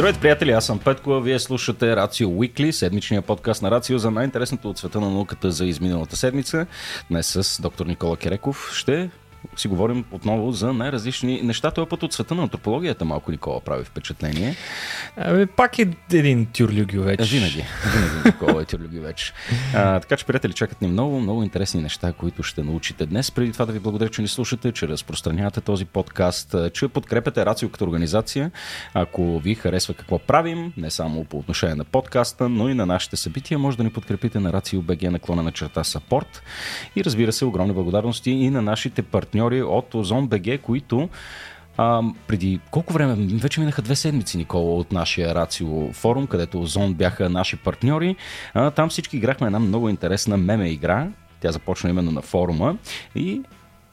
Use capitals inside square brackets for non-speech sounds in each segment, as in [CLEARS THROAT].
Здравейте, приятели, аз съм Петко, вие слушате Рацио Уикли, седмичния подкаст на Рацио за най-интересното от света на науката за изминалата седмица. Днес с доктор Никола Кереков ще си говорим отново за най-различни неща. Това път от света на антропологията малко Никола прави впечатление. Ами, пак е един тюрлюгювеч. Винаги, винаги Никола е тюрлюгювеч. А, така че, приятели, чакат ни много, много интересни неща, които ще научите днес. Преди това да ви благодаря, че ни слушате, че разпространявате този подкаст, че подкрепяте Рацио като организация. Ако ви харесва какво правим, не само по отношение на подкаста, но и на нашите събития, може да ни подкрепите на Рацио БГ наклона на черта Сапорт. И разбира се, огромни благодарности и на нашите партньори партньори от Озон БГ, които а, преди колко време? Вече минаха две седмици, Никола, от нашия Рацио форум, където Озон бяха наши партньори. А, там всички играхме една много интересна меме игра. Тя започна именно на форума и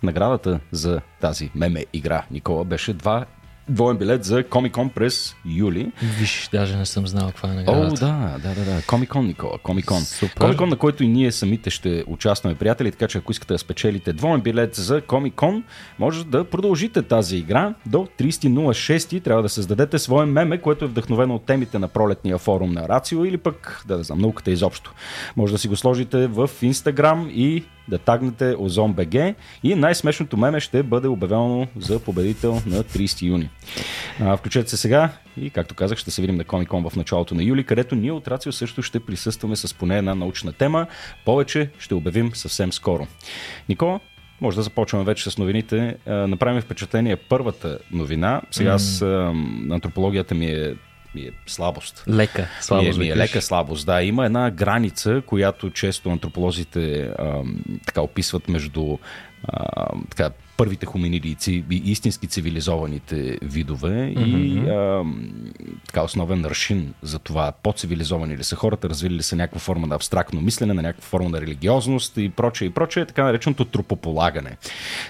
наградата за тази меме игра, Никола, беше два двоен билет за Комикон през юли. Виж, даже не съм знал каква е наградата. О, да, да, да, да. Комикон, Никола, Комикон. Комикон, на който и ние самите ще участваме, приятели, така че ако искате да спечелите двоен билет за Комикон, може да продължите тази игра до 30.06. Трябва да създадете свое меме, което е вдъхновено от темите на пролетния форум на Рацио или пък, да, да знам, науката изобщо. Може да си го сложите в Инстаграм и да тагнете БГ и най-смешното меме ще бъде обявено за победител на 30 юни. А, включете се сега и, както казах, ще се видим на Комикон в началото на юли, където ние от Рацио също ще присъстваме с поне една научна тема. Повече ще обявим съвсем скоро. Никола, може да започваме вече с новините. Направим впечатление първата новина. Сега с антропологията ми е ми е слабост. Лека слабост. Ми е, ми е лека слабост, да. Има една граница, която често антрополозите а, така описват между а, така, първите хоминиди и истински цивилизованите видове mm-hmm. и а, така основен аршин за това по-цивилизовани ли са хората, развили ли са някаква форма на абстрактно мислене, на някаква форма на религиозност и прочее и прочее, така нареченото тропополагане.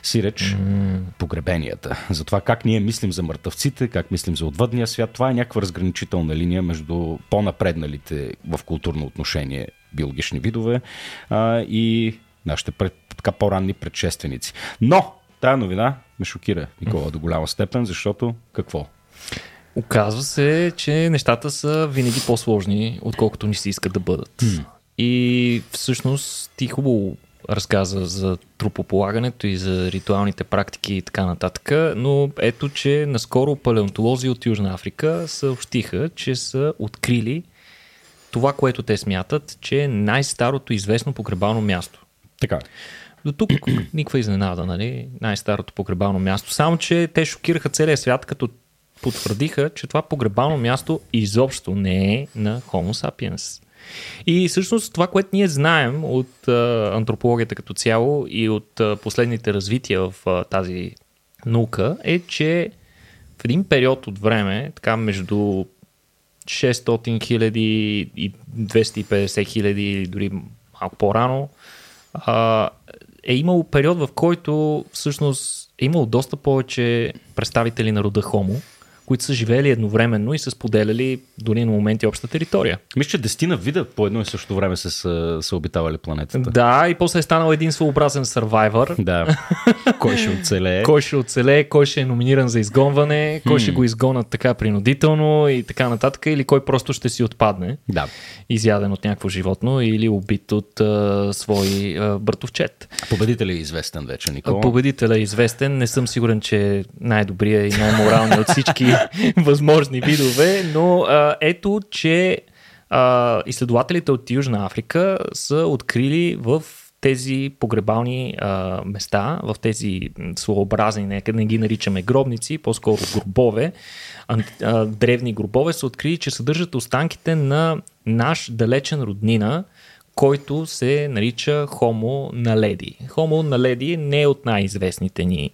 Си реч mm. погребенията. За това как ние мислим за мъртъвците, как мислим за отвъдния свят, това е някаква разграничителна линия между по-напредналите в културно отношение биологични видове а, и нашите пред, така по-ранни предшественици. Но тая новина ме шокира, Никола, до голяма степен, защото какво? Оказва се, че нещата са винаги по-сложни, отколкото ни се иска да бъдат. Mm. И всъщност ти хубаво разказа за трупополагането и за ритуалните практики и така нататък, но ето, че наскоро палеонтолози от Южна Африка съобщиха, че са открили това, което те смятат, че е най-старото известно погребално място. Така. До тук никаква изненада, нали? Най-старото погребално място. Само, че те шокираха целия свят, като потвърдиха, че това погребално място изобщо не е на Homo sapiens. И всъщност това, което ние знаем от а, антропологията като цяло и от а, последните развития в а, тази наука е, че в един период от време, така между 600 хиляди и 250 хиляди или дори малко по-рано, а, е имало период, в който всъщност е имало доста повече представители на рода Хомо, които са живели едновременно и са споделяли дори на моменти обща територия. Мисля, че дестина вида по едно и също време са, са, са обитавали планетата. Да, и после е станал един своеобразен сървайвър. Да. [LAUGHS] Кой ще оцелее? кой ще оцелее, кой ще е номиниран за изгонване, кой hmm. ще го изгонат така принудително и така нататък, или кой просто ще си отпадне. Да. Изяден от някакво животно или убит от а, свой а, братовчет. Победителя е известен вече, Никола. Победителя е известен. Не съм сигурен, че най-добрия и най-моралният от всички [LAUGHS] [LAUGHS] възможни видове, но а, ето, че а, изследователите от Южна Африка са открили в тези погребални а, места, в тези своеобразни, нека не ги наричаме гробници, по-скоро гробове, а, а, древни гробове, са открили, че съдържат останките на наш далечен роднина, който се нарича Homo naledi. Homo naledi не е от най-известните ни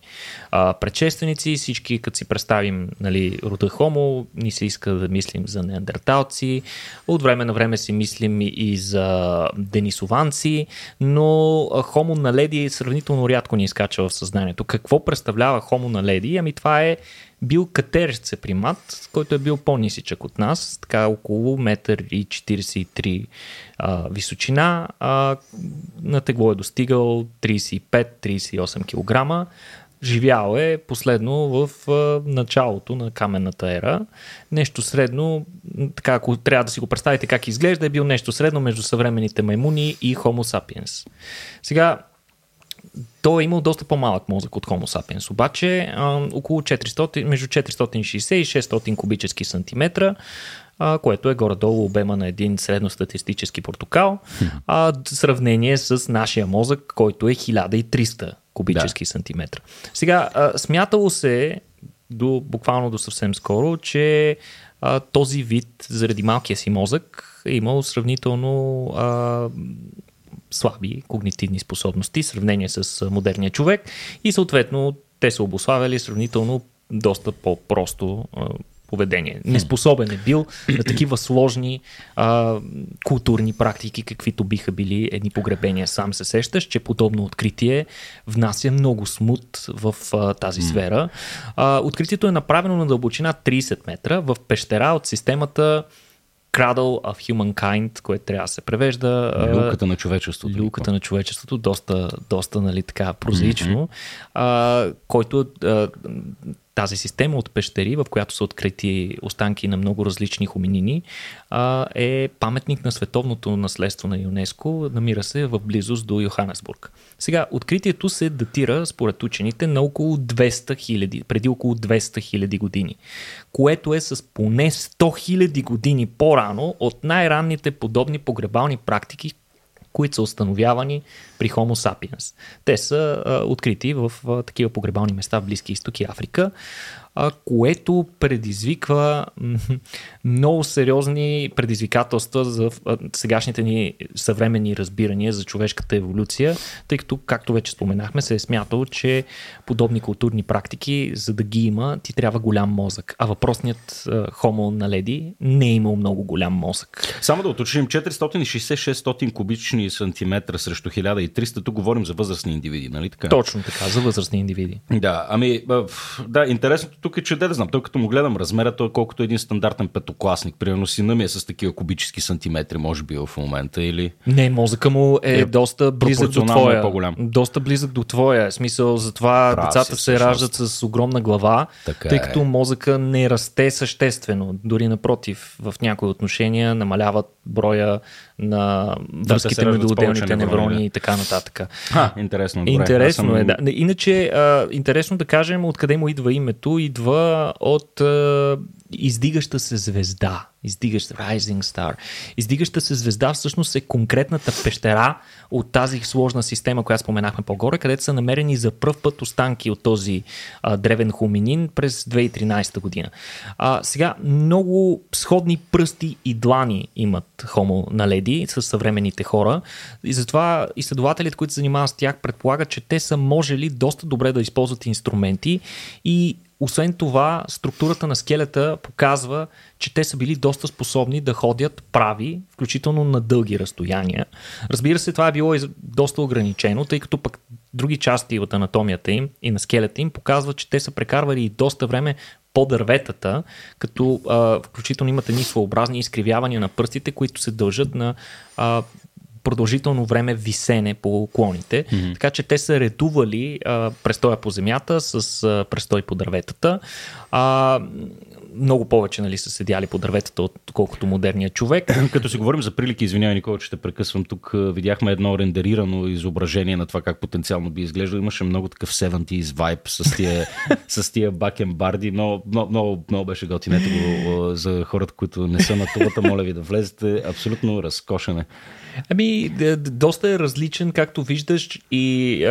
а, предшественици. Всички, като си представим нали, рода Homo, ни се иска да мислим за неандерталци. От време на време си мислим и за денисованци, но Homo naledi сравнително рядко ни изкача в съзнанието. Какво представлява Homo naledi? Ами това е бил катерещ примат, който е бил по-нисичък от нас, така около 1,43 м височина, а на тегло е достигал 35-38 кг. живял е последно в а, началото на каменната ера. Нещо средно, така ако трябва да си го представите как изглежда, е бил нещо средно между съвременните маймуни и Homo sapiens. Сега, той е имал доста по-малък мозък от Homo sapiens, обаче а, около 400, между 460 и 600 кубически сантиметра, а, което е горе-долу обема на един средностатистически портокал, а, в сравнение с нашия мозък, който е 1300 кубически да. сантиметра. Сега, а, смятало се до, буквално до съвсем скоро, че а, този вид, заради малкия си мозък, е имал сравнително а, слаби когнитивни способности в сравнение с модерния човек и съответно те са обославяли сравнително доста по-просто поведение. Неспособен е бил на такива сложни а, културни практики, каквито биха били едни погребения. Сам се сещаш, че подобно откритие внася много смут в а, тази сфера. А, откритието е направено на дълбочина 30 метра в пещера от системата Cradle of Humankind, което трябва да се превежда. Люлката на човечеството. Люлката на човечеството, доста, доста нали, така прозаично, mm-hmm. а, който а, тази система от пещери, в която са открити останки на много различни хоминини, е паметник на световното наследство на ЮНЕСКО, намира се в близост до Йоханесбург. Сега, откритието се датира, според учените, на около 200 хиляди, преди около 200 хиляди години, което е с поне 100 хиляди години по-рано от най-ранните подобни погребални практики, които са установявани при Homo sapiens. Те са а, открити в а, такива погребални места в Близки изток и Африка а, което предизвиква [LAUGHS] много сериозни предизвикателства за сегашните ни съвременни разбирания за човешката еволюция, тъй като, както вече споменахме, се е смятало, че подобни културни практики, за да ги има, ти трябва голям мозък. А въпросният хомо на леди не е имал много голям мозък. Само да уточним, 460-600 кубични сантиметра срещу 1300, тук говорим за възрастни индивиди, нали така? Точно така, за възрастни индивиди. Да, ами, да, интересното тук е, че да, знам, той като му гледам размера, той е колкото един стандартен петокласник. Примерно сина ми е с такива кубически сантиметри, може би в момента или... Не, мозъка му е, е доста близък до твоя. Е по-голям. Доста близък до твоя. Смисъл, затова Прав децата се раждат с огромна глава, така тъй като е. мозъка не расте съществено. Дори напротив, в някои отношения намаляват броя на връзките между отделните неврони и така нататък. [LAUGHS] А, интересно. Добре. Интересно съм... е, да. Иначе, а, интересно да кажем откъде му идва името. Идва от а, издигаща се звезда. Издигаща Rising Star. Издигаща се звезда всъщност е конкретната пещера от тази сложна система, която споменахме по-горе, където са намерени за пръв път останки от този а, древен хуминин през 2013 година. А, сега много сходни пръсти и длани имат хомо наледи с съвременните хора и затова изследователите, които се занимават с тях, предполагат, че те са можели доста добре да използват инструменти и освен това, структурата на скелета показва, че те са били доста способни да ходят прави, включително на дълги разстояния. Разбира се, това е било доста ограничено, тъй като пък други части от анатомията им и на скелета им показват, че те са прекарвали и доста време по дърветата, като а, включително имат едни своеобразни изкривявания на пръстите, които се дължат на а, продължително време висене по клоните. Mm-hmm. Така че те са редували а, престоя по земята с а, престой по дърветата. А, много повече нали, са седяли по дърветата, отколкото модерния човек. [CLEARS THROAT] Като си говорим за прилики, извинявай, Никола, че те прекъсвам. Тук видяхме едно рендерирано изображение на това как потенциално би изглеждало. Имаше много такъв 70s vibe с тия, [LAUGHS] с тия бакенбарди. Много, много, много, много беше готинето го за хората, които не са на тулата. Моля ви да влезете. Абсолютно разкошене. Ами, доста е различен, както виждаш и а,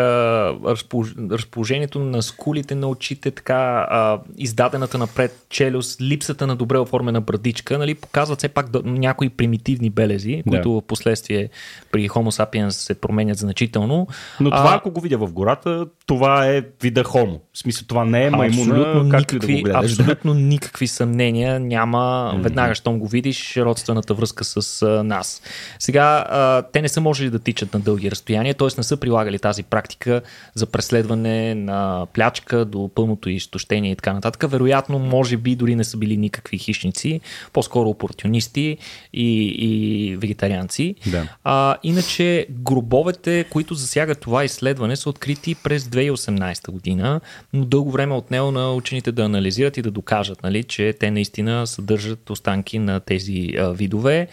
разположението на скулите на очите, така а, издадената напред челюст, липсата на добре оформена брадичка, нали, показват все пак някои примитивни белези, които да. в последствие при Homo sapiens се променят значително. Но това, а, ако го видя в гората, това е вида Homo. В смисъл, това не е маймуна, абсолютно никакви, да гледаш. Абсолютно никакви съмнения няма. Mm-hmm. Веднага, щом го видиш, родствената връзка с а, нас. Сега, а, те не са можели да тичат на дълги разстояния, т.е. не са прилагали тази практика за преследване на плячка до пълното изтощение и така нататък. Вероятно, може би дори не са били никакви хищници, по-скоро опортунисти и, и вегетарианци. Да. А, иначе, гробовете, които засягат това изследване, са открити през 2018 година, но дълго време отнело на учените да анализират и да докажат, нали, че те наистина съдържат останки на тези а, видове.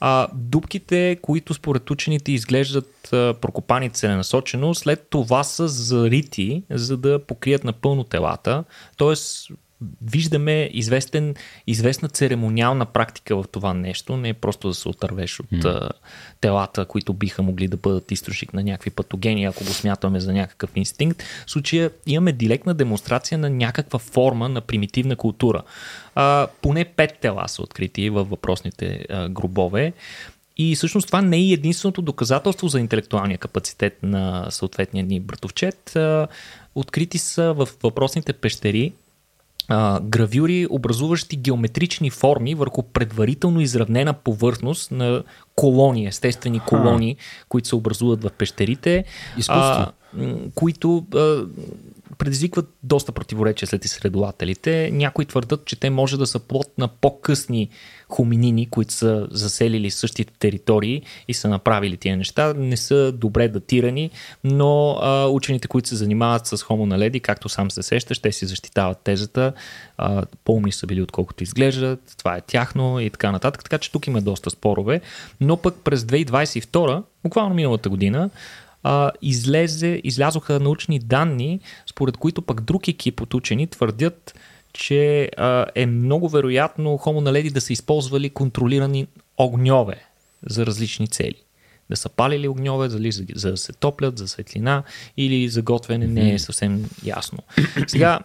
А, дубките, които според учените изглеждат а, прокопани целенасочено, след това са зарити, за да покрият напълно телата. Тоест, виждаме известен, известна церемониална практика в това нещо. Не е просто да се отървеш от mm. телата, които биха могли да бъдат източник на някакви патогени, ако го смятаме за някакъв инстинкт. В случая имаме директна демонстрация на някаква форма на примитивна култура. А, поне пет тела са открити във въпросните а, гробове. И всъщност това не е единственото доказателство за интелектуалния капацитет на съответния ни братовчет. Открити са в въпросните пещери а, гравюри, образуващи геометрични форми върху предварително изравнена повърхност на колони, естествени колони, които се образуват в пещерите. Изкуство. А, които а, предизвикват доста противоречия след изследователите. Някои твърдат, че те може да са плод на по-късни хоминини, които са заселили същите територии и са направили тия неща. Не са добре датирани, но а, учените, които се занимават с хомо наледи, както сам се сеща, ще си защитават тезата. А, по-умни са били отколкото изглеждат, това е тяхно и така нататък. Така че тук има доста спорове. Но пък през 2022, буквално миналата година, а, излезе, излязоха научни данни, според които пък друг екип от учени твърдят, че а, е много вероятно хомо наледи да са използвали контролирани огньове за различни цели. Да са палили огньове, дали за, за да се топлят, за светлина или за готвене, не е съвсем ясно. Сега,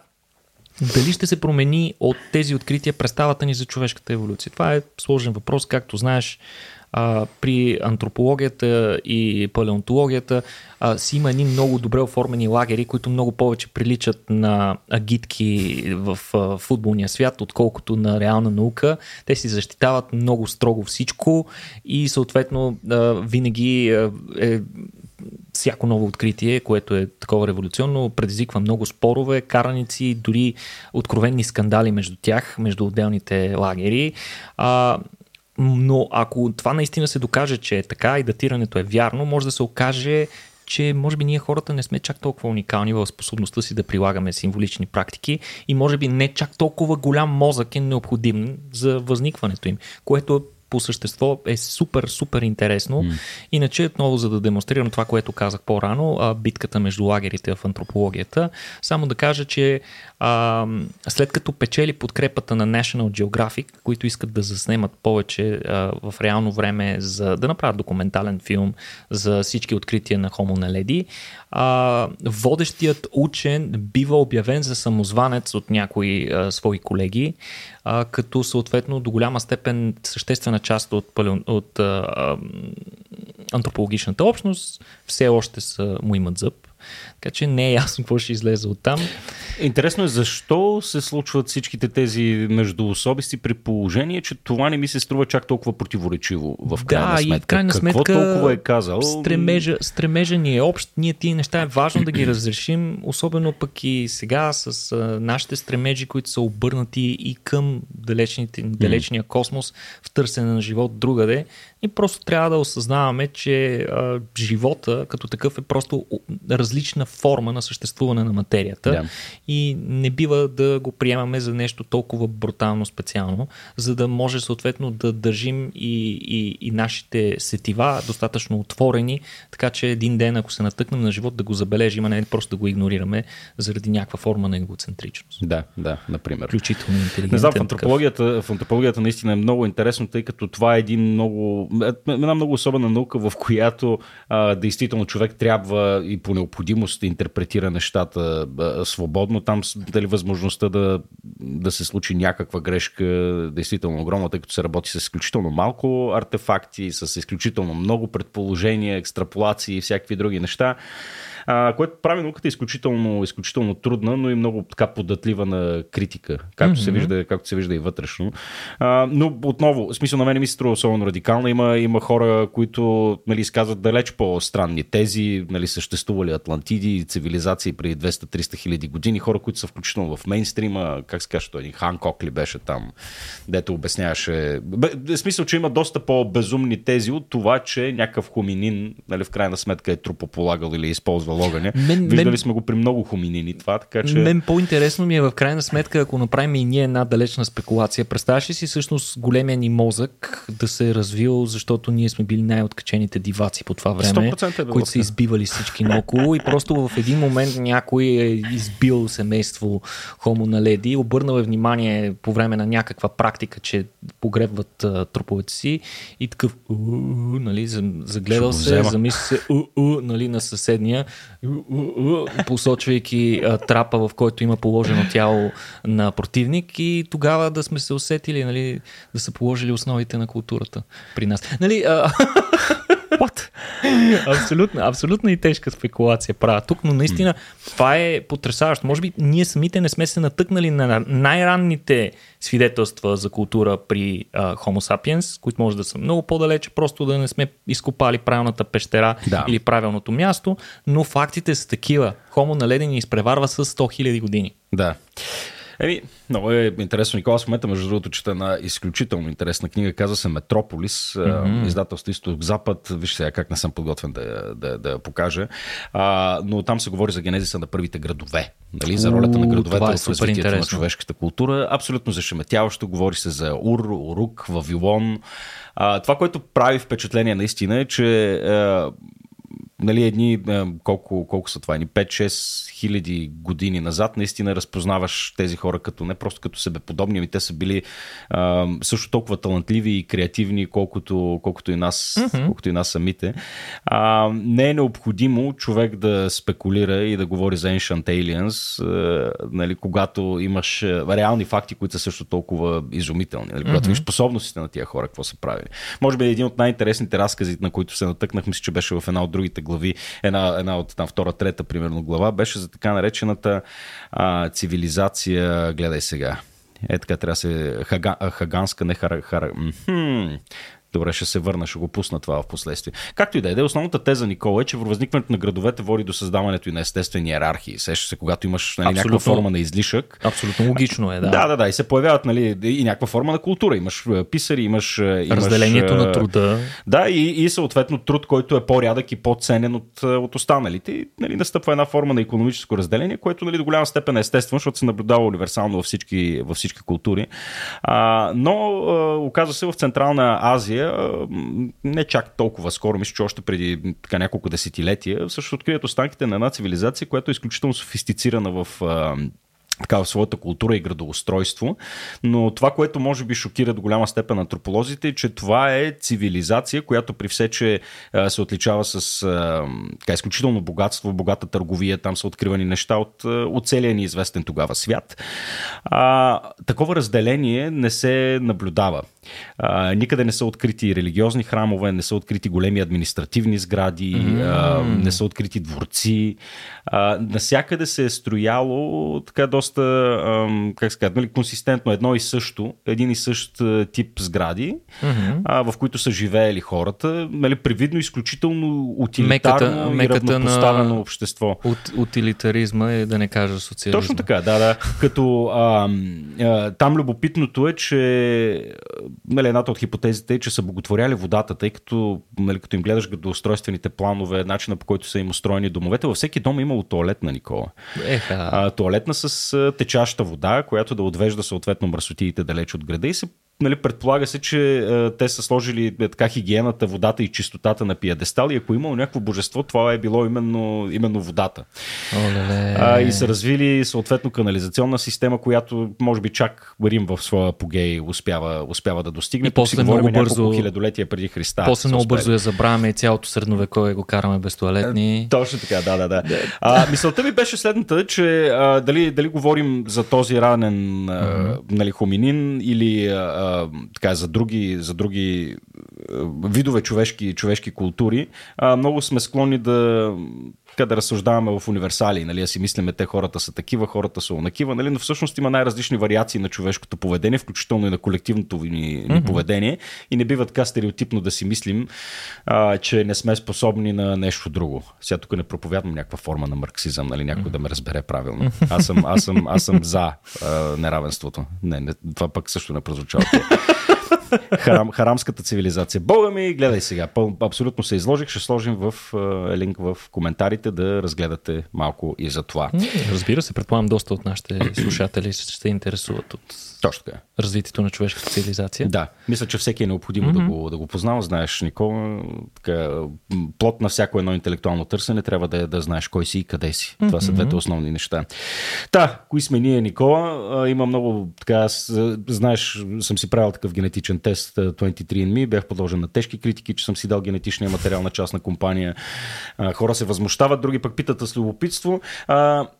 дали ще се промени от тези открития представата ни за човешката еволюция? Това е сложен въпрос, както знаеш а, при антропологията и палеонтологията а, си има едни много добре оформени лагери, които много повече приличат на агитки в а, футболния свят, отколкото на реална наука. Те си защитават много строго всичко и съответно а, винаги а, е всяко ново откритие, което е такова революционно, предизвиква много спорове, караници, дори откровенни скандали между тях, между отделните лагери. А, но ако това наистина се докаже, че е така и датирането е вярно, може да се окаже, че може би ние хората не сме чак толкова уникални в способността си да прилагаме символични практики и може би не чак толкова голям мозък е необходим за възникването им, което по същество е супер, супер интересно. Mm. Иначе, отново за да демонстрирам това, което казах по-рано, битката между лагерите в антропологията, само да кажа, че а, след като печели подкрепата на National Geographic, които искат да заснемат повече а, в реално време за да направят документален филм за всички открития на Homo naledi, а, водещият учен бива обявен за самозванец от някои а, свои колеги, като съответно до голяма степен съществена част от, от а, антропологичната общност все още са, му имат зъб. Така че не е ясно какво ще излезе от там. Интересно е защо се случват всичките тези междуособисти при положение, че това не ми се струва чак толкова противоречиво в крайна да, сметка. И в крайна Какво сметка толкова е казал? Стремежа, стремежа ни е общ. Ние тия неща е важно да ги [CLEARS THROAT] разрешим, особено пък и сега с а, нашите стремежи, които са обърнати и към далечните, далечния космос в търсене на живот другаде. И просто трябва да осъзнаваме, че а, живота като такъв е просто различна форма на съществуване на материята да. и не бива да го приемаме за нещо толкова брутално специално, за да може съответно да държим и, и, и нашите сетива достатъчно отворени, така че един ден, ако се натъкнем на живот, да го забележим, а не просто да го игнорираме заради някаква форма на егоцентричност. Да, да, например. Включително интелигентен. Не знам, в антропологията, в антропологията наистина е много интересно, тъй като това е един много, една много особена наука, в която а, действително човек трябва и по необходимост да интерпретира нещата а, свободно. Там дали възможността да, да се случи някаква грешка действително огромна, тъй като се работи с изключително малко артефакти, с изключително много предположения, екстраполации и всякакви други неща а, което прави науката изключително, изключително трудна, но и много така податлива на критика, както, mm-hmm. се, вижда, както се вижда и вътрешно. А, но отново, смисъл на мен ми се струва особено радикална. Има, има хора, които нали, изказват далеч по-странни тези, нали, съществували Атлантиди, цивилизации преди 200-300 хиляди години, хора, които са включително в мейнстрима, как се каже, един Ханкок ли беше там, дето обясняваше. В смисъл, че има доста по-безумни тези от това, че някакъв хуминин, нали, в крайна сметка е трупополагал или е използвал огъня. Мен, Виждали мен... сме го при много хуминини това, така че... Мен по-интересно ми е в крайна сметка, ако направим и ние една далечна спекулация. Представяш ли си всъщност големия ни мозък да се е развил, защото ние сме били най-откачените диваци по това време, е които са избивали всички наоколо и просто в един момент някой е избил семейство Хомо на леди, обърнал е внимание по време на някаква практика, че погребват труповете си и такъв, нали, загледал се, замисли се, нали, на съседния, посочвайки трапа, в който има положено тяло на противник и тогава да сме се усетили, нали, да са положили основите на културата при нас. Нали, а... [LAUGHS] What? [LAUGHS] абсолютно, абсолютно и тежка спекулация правя тук, но наистина това е потрясаващо. Може би ние самите не сме се натъкнали на най-ранните свидетелства за култура при uh, Homo sapiens, които може да са много по-далече, просто да не сме изкопали правилната пещера да. или правилното място, но фактите са такива. Хомо на ледени изпреварва с 100 000 години. Да. Еми, много е интересно. Никола в момента, между другото, чета една изключително интересна книга, казва се Метрополис, mm-hmm. издателство Изток-Запад. Виж сега как не съм подготвен да, да, да я покажа. А, но там се говори за генезиса на първите градове. Нали, за ролята на градовете е в развитието интересно. на човешката култура. Абсолютно зашеметяващо. Говори се за Ур, Урук, Вавилон. А, това, което прави впечатление наистина е, че а, нали, едни, колко, колко са това, едни 5-6 хиляди години назад, наистина разпознаваш тези хора като не просто като себеподобни, ами те са били а, също толкова талантливи и креативни, колкото, колкото, и, нас, mm-hmm. колкото и нас самите. А, не е необходимо човек да спекулира и да говори за Ancient Aliens, а, нали, когато имаш реални факти, които са също толкова изумителни. Нали, когато mm-hmm. виж способностите на тия хора, какво са правили. Може би един от най-интересните разкази, на които се натъкнах, мисля, че беше в една от другите глави, една, една от там, втора, трета, примерно глава, беше за така наречената а, цивилизация, гледай сега. Е така трябва да се хага, хаганска, не хара, хара, Добре, ще се върна, ще го пусна това в последствие. Както и да е, основната теза, Никола, е, че възникването на градовете води до създаването и на естествени иерархии. Сеща се, когато имаш нали, някаква форма на излишък. Абсолютно логично е, да. Да, да, да. И се появяват нали, и някаква форма на култура. Имаш писари, имаш. имаш Разделението на труда. Да, и, и съответно труд, който е по-рядък и по-ценен от, от останалите. И, нали, настъпва една форма на економическо разделение, което нали, до голяма степен е естествено, защото се наблюдава универсално във всички, във всички култури. А, но а, оказва се в Централна Азия Азия, не чак толкова скоро, мисля, че още преди така, няколко десетилетия, също открият останките на една цивилизация, която е изключително софистицирана в така, в своята култура и градоустройство. Но това, което може би шокира до голяма степен антрополозите, е, че това е цивилизация, която при все, че се отличава с така, изключително богатство, богата търговия, там са откривани неща от, от целия ни известен тогава свят. А, такова разделение не се наблюдава. А, никъде не са открити религиозни храмове, не са открити големи административни сгради, mm. а, не са открити дворци. А, насякъде се е строяло така доста, а, как се казва, нали, консистентно едно и също, един и същ тип сгради, mm-hmm. а, в които са живеели хората. Нали, привидно изключително утилитарно меката, и равнопоставено на общество. От, утилитаризма е да не кажа социализма. Точно така, да, да. Като а, а, там любопитното е, че нали, едната от хипотезите е, че са боготворяли водата, тъй като, нали, като им гледаш градоустройствените планове, начина по който са им устроени домовете, във всеки дом е имало туалетна, Никола. Еха. А, туалетна с течаща вода, която да отвежда съответно мръсотиите далеч от града и се нали, предполага се, че а, те са сложили е, така хигиената, водата и чистотата на пиадестал и ако имало някакво божество, това е било именно, именно водата. а, и са развили съответно канализационна система, която може би чак Рим в своя апогей успява, успява да достигне. И после много бързо, хилядолетия преди Христа. После много бързо я забравяме и цялото средновековие го караме без туалетни. Е, точно така, да, да, да. А, мисълта ми беше следната, че а, дали, дали говорим за този ранен а, нали, хоминин или а, така, за други, за други видове човешки, човешки култури, а, много сме склонни да така да разсъждаваме в универсали, нали, да си мислиме, те хората са такива, хората са онакива, нали, но всъщност има най-различни вариации на човешкото поведение, включително и на колективното ни, ни mm-hmm. поведение и не бива така стереотипно да си мислим, а, че не сме способни на нещо друго. Сега тук не проповядвам някаква форма на марксизъм, нали, някой mm-hmm. да ме разбере правилно. Аз съм, аз съм, аз съм за а, неравенството. Не, не, това пък също не прозвучава. [LAUGHS] Харам, харамската цивилизация. Бога ми, гледай сега. Абсолютно се изложих. Ще сложим в uh, линк в коментарите да разгледате малко и за това. Разбира се, предполагам доста от нашите слушатели ще се интересуват от точно така. Развитието на човешката цивилизация. Да, мисля, че всеки е необходимо mm-hmm. да, го, да го познава. Знаеш, Никола, така, плод на всяко едно интелектуално търсене трябва да е да знаеш кой си и къде си. Mm-hmm. Това са двете основни неща. Та, кои сме ние, Никола? Има много, така, знаеш, съм си правил такъв генетичен тест 23andMe, бях подложен на тежки критики, че съм си дал генетичния материал на частна компания. Хора се възмущават, други пък питат с любопитство.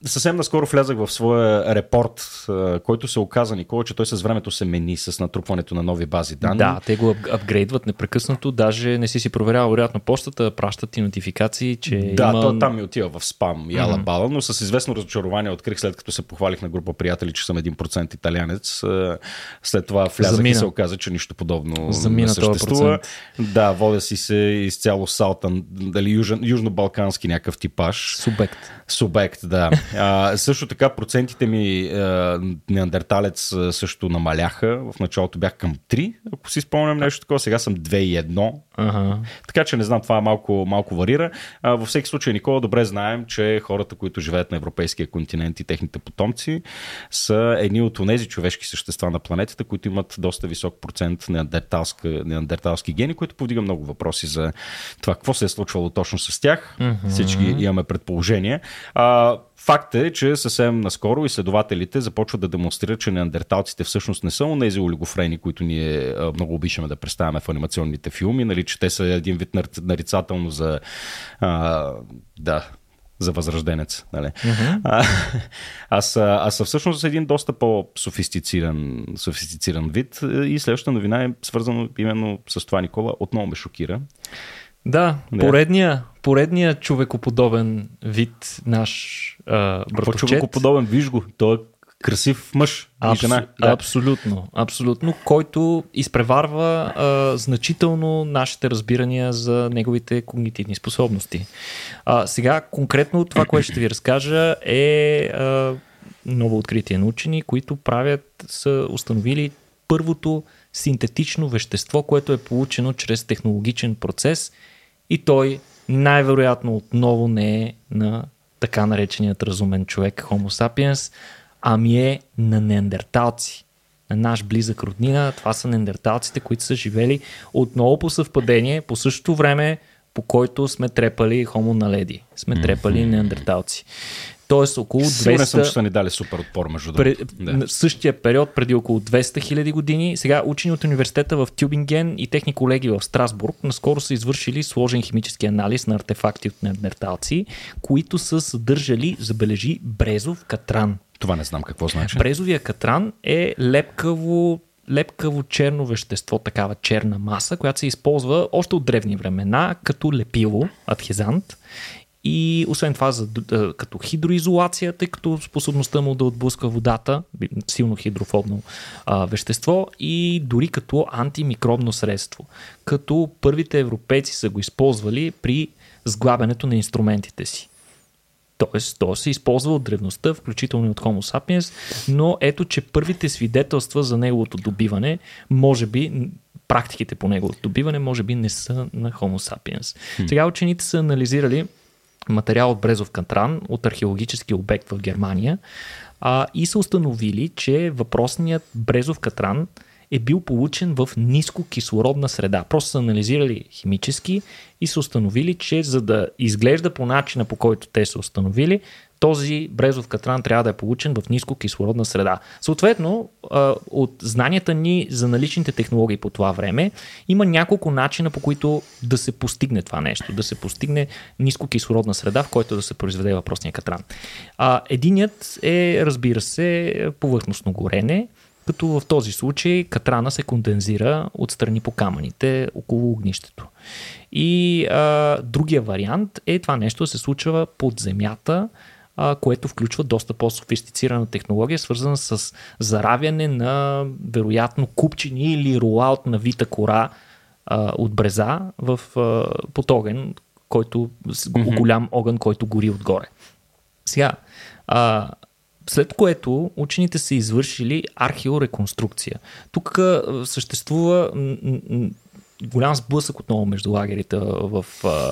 Съвсем наскоро влязах в своя репорт, който се оказа, Никола, че той с времето се мени с натрупването на нови бази данни. Да, те го апгрейдват непрекъснато, даже не си си проверял вероятно почтата, пращат ти нотификации, че Да, има... то там ми отива в спам и ала бала, но с известно разочарование открих след като се похвалих на група приятели, че съм 1% италянец. След това влязах Замина. и се оказа, че нищо подобно Замина не съществува. Да, водя си се изцяло салтан, дали южен, южно-балкански някакъв типаж. Субект. Субект, да. А, също така процентите ми а, неандерталец също намаляха. В началото бях към 3, ако си спомням нещо такова. Сега съм 2 и 1. Ага. Така че не знам, това малко, малко варира. А, във всеки случай, Никола, добре знаем, че хората, които живеят на европейския континент и техните потомци, са едни от тези човешки същества на планетата, които имат доста висок процент неандерталски гени, които повдига много въпроси за това какво се е случвало точно с тях. Mm-hmm. Всички имаме предположение. А, Факт е, че съвсем наскоро изследователите започват да демонстрират, че неандерталците всъщност не са тези олигофрени, които ние много обичаме да представяме в анимационните филми, нали, че те са един вид нарицателно за а, да, за възрожденец. Нали? Mm-hmm. А, аз, аз съм всъщност един доста по-софистициран софистициран вид и следващата новина е свързана именно с това, Никола. Отново ме шокира. Да, да. Поредния, поредния човекоподобен вид наш а, братовчет. човекоподобен, виж го, той е красив мъж Абсу... и жена. Да. Абсолютно, абсолютно, който изпреварва а, значително нашите разбирания за неговите когнитивни способности. А, сега, конкретно това, което ще ви разкажа е а, ново откритие на учени, които правят, са установили първото синтетично вещество, което е получено чрез технологичен процес и той най-вероятно отново не е на така нареченият разумен човек Homo sapiens, ами е на неандерталци. На наш близък роднина. Това са неандерталците, които са живели отново по съвпадение, по същото време, по който сме трепали Homo наледи. Сме трепали неандерталци. Тоест около 200... Сигурен съм, че са ни дали супер отпор между другото. Да. В същия период, преди около 200 хиляди години, сега учени от университета в Тюбинген и техни колеги в Страсбург наскоро са извършили сложен химически анализ на артефакти от неандерталци, които са съдържали, забележи, брезов катран. Това не знам какво значи. Брезовия катран е лепкаво лепкаво черно вещество, такава черна маса, която се използва още от древни времена като лепило, адхезант и освен това, за, като хидроизолация, тъй като способността му да отблъска водата, силно хидрофобно а, вещество, и дори като антимикробно средство. Като първите европейци са го използвали при сглабянето на инструментите си. Тоест, то се използва от древността, включително и от Homo sapiens, но ето, че първите свидетелства за неговото добиване, може би, практиките по неговото добиване, може би не са на Homo sapiens. Сега учените са анализирали материал от Брезов Кантран от археологически обект в Германия а, и са установили, че въпросният Брезов Катран е бил получен в ниско кислородна среда. Просто са анализирали химически и са установили, че за да изглежда по начина по който те са установили, този брезов катран трябва да е получен в ниско кислородна среда. Съответно, от знанията ни за наличните технологии по това време, има няколко начина по които да се постигне това нещо, да се постигне ниско кислородна среда, в който да се произведе въпросния катран. Единият е, разбира се, повърхностно горене, като в този случай катрана се кондензира отстрани по камъните около огнището. И а, другия вариант е това нещо да се случва под земята, а, което включва доста по-софистицирана технология, свързана с заравяне на вероятно купчини или ролаут на вита кора а, от бреза в, а, под огън, който, mm-hmm. голям огън, който гори отгоре. Сега, а, След което учените са извършили археореконструкция. Тук съществува голям сблъсък отново между лагерите в,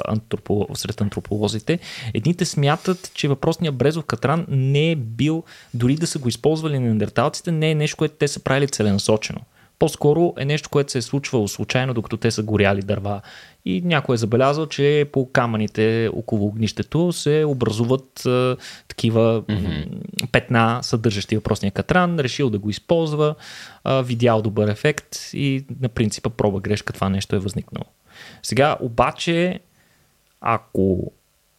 антроpo, сред антрополозите. Едните смятат, че въпросният Брезов катран не е бил, дори да са го използвали на неандерталците, не е нещо, което те са правили целенасочено. По-скоро е нещо, което се е случвало случайно, докато те са горяли дърва. И някой е забелязал, че по камъните около огнището се образуват а, такива mm-hmm. петна, съдържащи въпросния катран. Решил да го използва, а, видял добър ефект и на принципа проба грешка това нещо е възникнало. Сега обаче, ако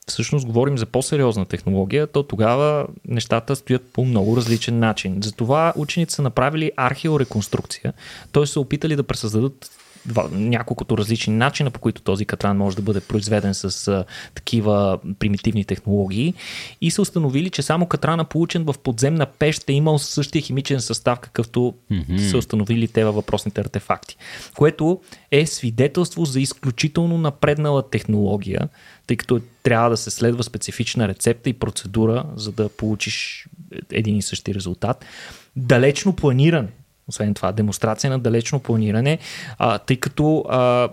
всъщност говорим за по-сериозна технология, то тогава нещата стоят по много различен начин. Затова учените са направили археореконструкция, т.е. са опитали да пресъздадат два, няколкото различни начина, по които този катран може да бъде произведен с а, такива примитивни технологии и са установили, че само катрана получен в подземна пещ е имал същия химичен състав, какъвто mm-hmm. са установили те във въпросните артефакти. Което е свидетелство за изключително напреднала технология, тъй като трябва да се следва специфична рецепта и процедура, за да получиш един и същи резултат. Далечно планиране освен това, демонстрация на далечно планиране, а, тъй като а,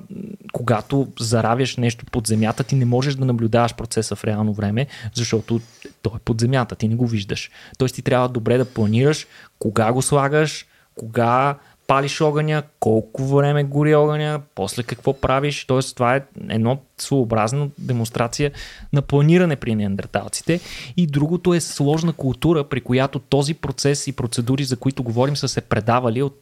когато заравяш нещо под земята, ти не можеш да наблюдаваш процеса в реално време, защото той е под земята, ти не го виждаш. Тоест ти трябва добре да планираш кога го слагаш, кога палиш огъня, колко време гори огъня, после какво правиш. Т.е. това е едно своеобразна демонстрация на планиране при неандерталците. И другото е сложна култура, при която този процес и процедури, за които говорим, са се предавали от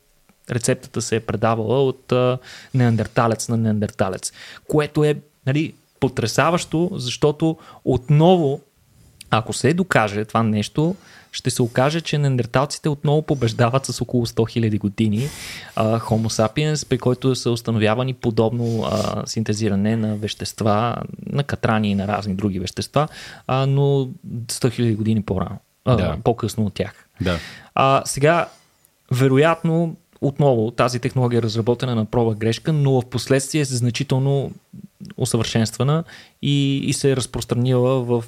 рецептата се е предавала от а, неандерталец на неандерталец, което е нали, потрясаващо, защото отново, ако се докаже това нещо, ще се окаже, че неандерталците отново побеждават с около 100 000 години а, Homo sapiens, при който са установявани подобно а, синтезиране на вещества, на катрани и на разни други вещества, а, но 100 000 години по-рано, а, да. по-късно от тях. Да. А, сега, вероятно, отново тази технология е разработена на проба грешка, но в последствие е значително усъвършенствана и, и се е разпространила в,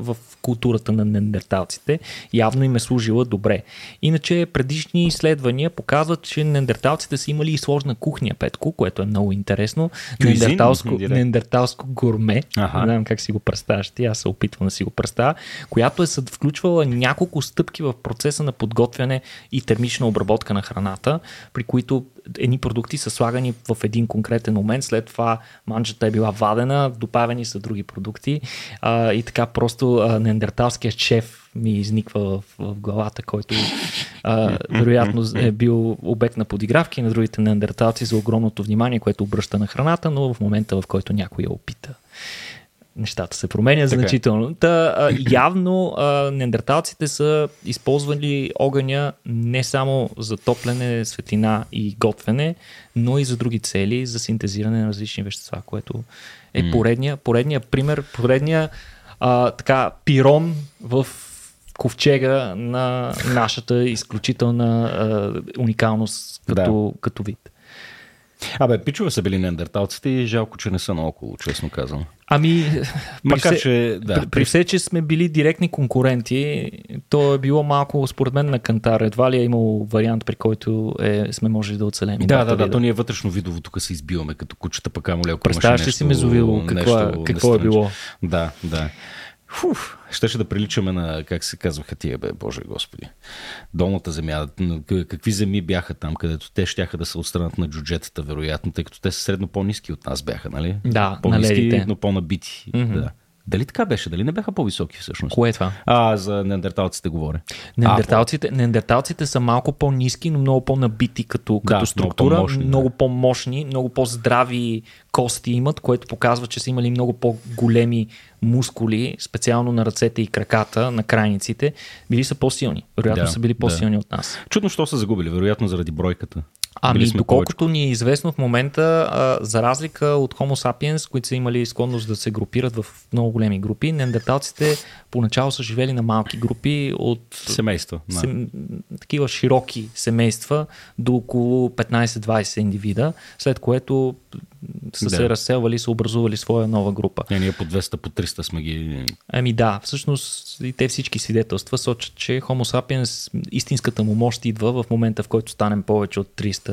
в културата на неандерталците. Явно им е служила добре. Иначе предишни изследвания показват, че неандерталците са имали и сложна кухня, Петко, което е много интересно. Неандерталско, неандерталско гурме, ага. не знам как си го представяш ти, аз се опитвам да си го представя, която е включвала няколко стъпки в процеса на подготвяне и термична обработка на храната, при които едни продукти са слагани в един конкретен момент, след това манджата е била вадена, добавени са други продукти. А, и така просто а, неандерталският шеф ми изниква в, в главата, който а, [LAUGHS] вероятно е бил обект на подигравки на другите неандерталци за огромното внимание, което обръща на храната, но в момента в който някой я опита нещата се променят така. Е. значително. Та, а, явно а, неандерталците са използвали огъня не само за топлене, светлина и готвене, но и за други цели, за синтезиране на различни вещества, което е поредния, поредния пример, поредния а, така пирон в ковчега на нашата изключителна а, уникалност като, да. като вид. Абе, пичове са били неандерталците и жалко, че не са наоколо, честно казвам. Ами, Макар, при, все, че, да, при, при все, че сме били директни конкуренти, то е било малко, според мен, на кантар. Едва ли е имало вариант, при който е, сме можели да оцелем. Да, да, да, то ние вътрешно видово тук се избиваме като кучета, пък амо леко. Представяш ли си мезовило? Какво, какво е било? Да, да. Фуф, щеше да приличаме на, как се казваха тия, бе, Боже Господи. Долната земя. Какви земи бяха там, където те щяха да се отстранат на джуджетата, вероятно, тъй като те са средно по-низки от нас бяха, нали? Да, по-низки, но по-набити. Mm-hmm. Да. Дали така беше? Дали не бяха по-високи всъщност? Кое е това? А, за неандерталците говоря. Неандерталците, а, неандерталците са малко по-низки, но много по-набити като, да, като структура, много, по-мощни, много по-мощни, много по-здрави кости имат, което показва, че са имали много по-големи мускули, специално на ръцете и краката, на крайниците. Били са по-силни. Вероятно да, са били по-силни да. от нас. Чудно, що са загубили. Вероятно заради бройката. Ами, доколкото повече. ни е известно в момента, а, за разлика от Homo sapiens, които са имали склонност да се групират в много големи групи, неандерталците поначало са живели на малки групи от семейства. Да. Сем, такива широки семейства до около 15-20 индивида, след което са да. се разселвали, са образували своя нова група. Не, ние по 200, по 300 сме ги... Ами да, всъщност и те всички свидетелства сочат, че Homo sapiens, истинската му мощ идва в момента, в който станем повече от 300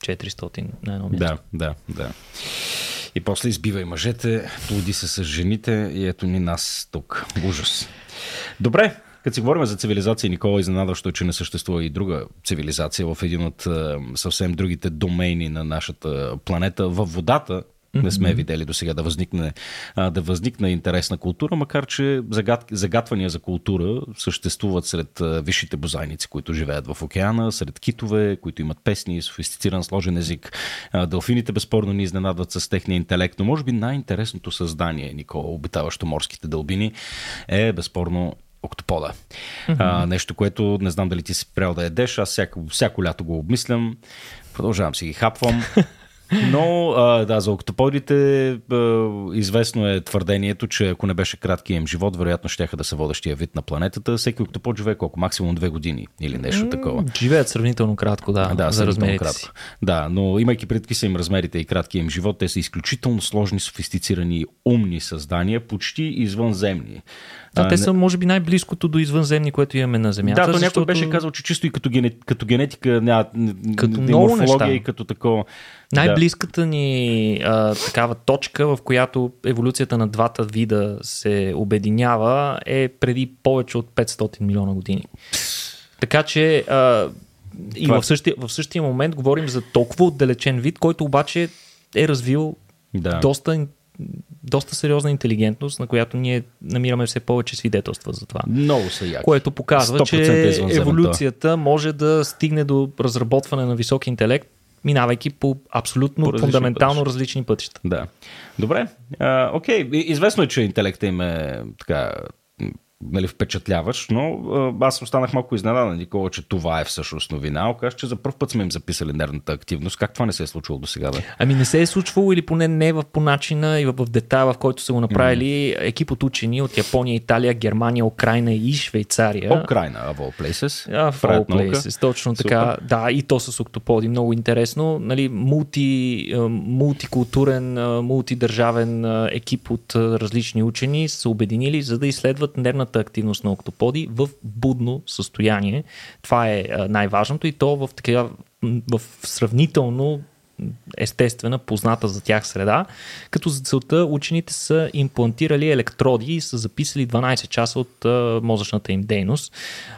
400 на едно място. Да, да, да. И после избива и мъжете, плоди се с жените и ето ни нас тук. Ужас. Добре, като си говорим за цивилизация, Никола, изненадващо е, че не съществува и друга цивилизация в един от съвсем другите домейни на нашата планета. Във водата не сме видели до сега да възникне, да възникне интересна култура, макар че загад, загатвания за култура съществуват сред висшите бозайници, които живеят в океана, сред китове, които имат песни, софистициран сложен език. Делфините безспорно ни изненадват с техния интелект, но може би най-интересното създание, Никола, обитаващо морските дълбини, е безспорно октопода. Mm-hmm. А, нещо, което не знам дали ти си спрял да ядеш, аз всяко, всяко лято го обмислям, продължавам си ги хапвам. [LAUGHS] Но а, да, за октоподите а, известно е твърдението, че ако не беше краткият им живот, вероятно ще да са водещия вид на планетата. Всеки октопод живее колко? Максимум две години или нещо такова. Живеят сравнително кратко, да, да за размерите кратко. Си. Да, но имайки предки са им размерите и краткият им живот, те са изключително сложни, софистицирани, умни създания, почти извънземни. Да, те са, може би, най-близкото до извънземни, което имаме на Земята. Да, то защото... някой беше казал, че чисто и като, генет, като генетика, няма, като много неща. и като такова. Най-близката ни а, такава точка, в която еволюцията на двата вида се обединява, е преди повече от 500 милиона години. Така че а, и Това... в, същия, в същия момент говорим за толкова отдалечен вид, който обаче е развил да. доста доста сериозна интелигентност, на която ние намираме все повече свидетелства за това. Много са яки. Което показва, че еволюцията може да стигне до разработване на висок интелект, минавайки по абсолютно по фундаментално пътища. различни пътища. Да. Добре. А, окей, известно е, че интелектът им е така нали, впечатляваш, но аз останах малко изненадан, Никола, че това е всъщност новина. Окаже, че за първ път сме им записали нервната активност. Как това не се е случвало до сега? Бе? Ами не се е случвало или поне не в по начина и в, в детайла, в който са го направили mm. екип от учени от Япония, Италия, Германия, Украина и Швейцария. Украина, of all places. А, в all places, точно Супер. така. Да, и то с октоподи. Много интересно. Нали, мулти, мултикултурен, мултидържавен екип от различни учени са обединили, за да изследват нервната нервната активност на октоподи в будно състояние. Това е най-важното и то в, такива, в сравнително естествена, позната за тях среда, като за целта учените са имплантирали електроди и са записали 12 часа от мозъчната им дейност.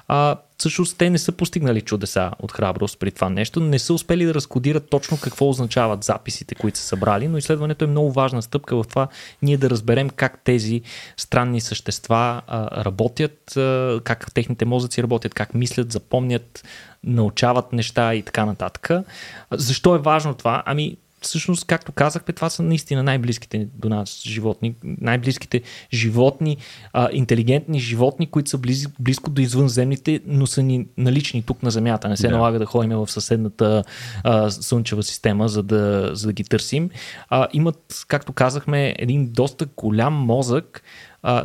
А, всъщност те не са постигнали чудеса от храброст при това нещо, не са успели да разкодират точно какво означават записите, които са събрали, но изследването е много важна стъпка в това ние да разберем как тези странни същества а, работят, а, как техните мозъци работят, как мислят, запомнят, научават неща и така нататък. Защо е важно това? Ами, всъщност, както казахме, това са наистина най-близките до нас животни, най-близките животни, а, интелигентни животни, които са близ, близко до извънземните, но са ни налични тук на Земята. Не се да. налага да ходим в съседната а, слънчева система, за да, за да ги търсим. А, имат, както казахме, един доста голям мозък, а,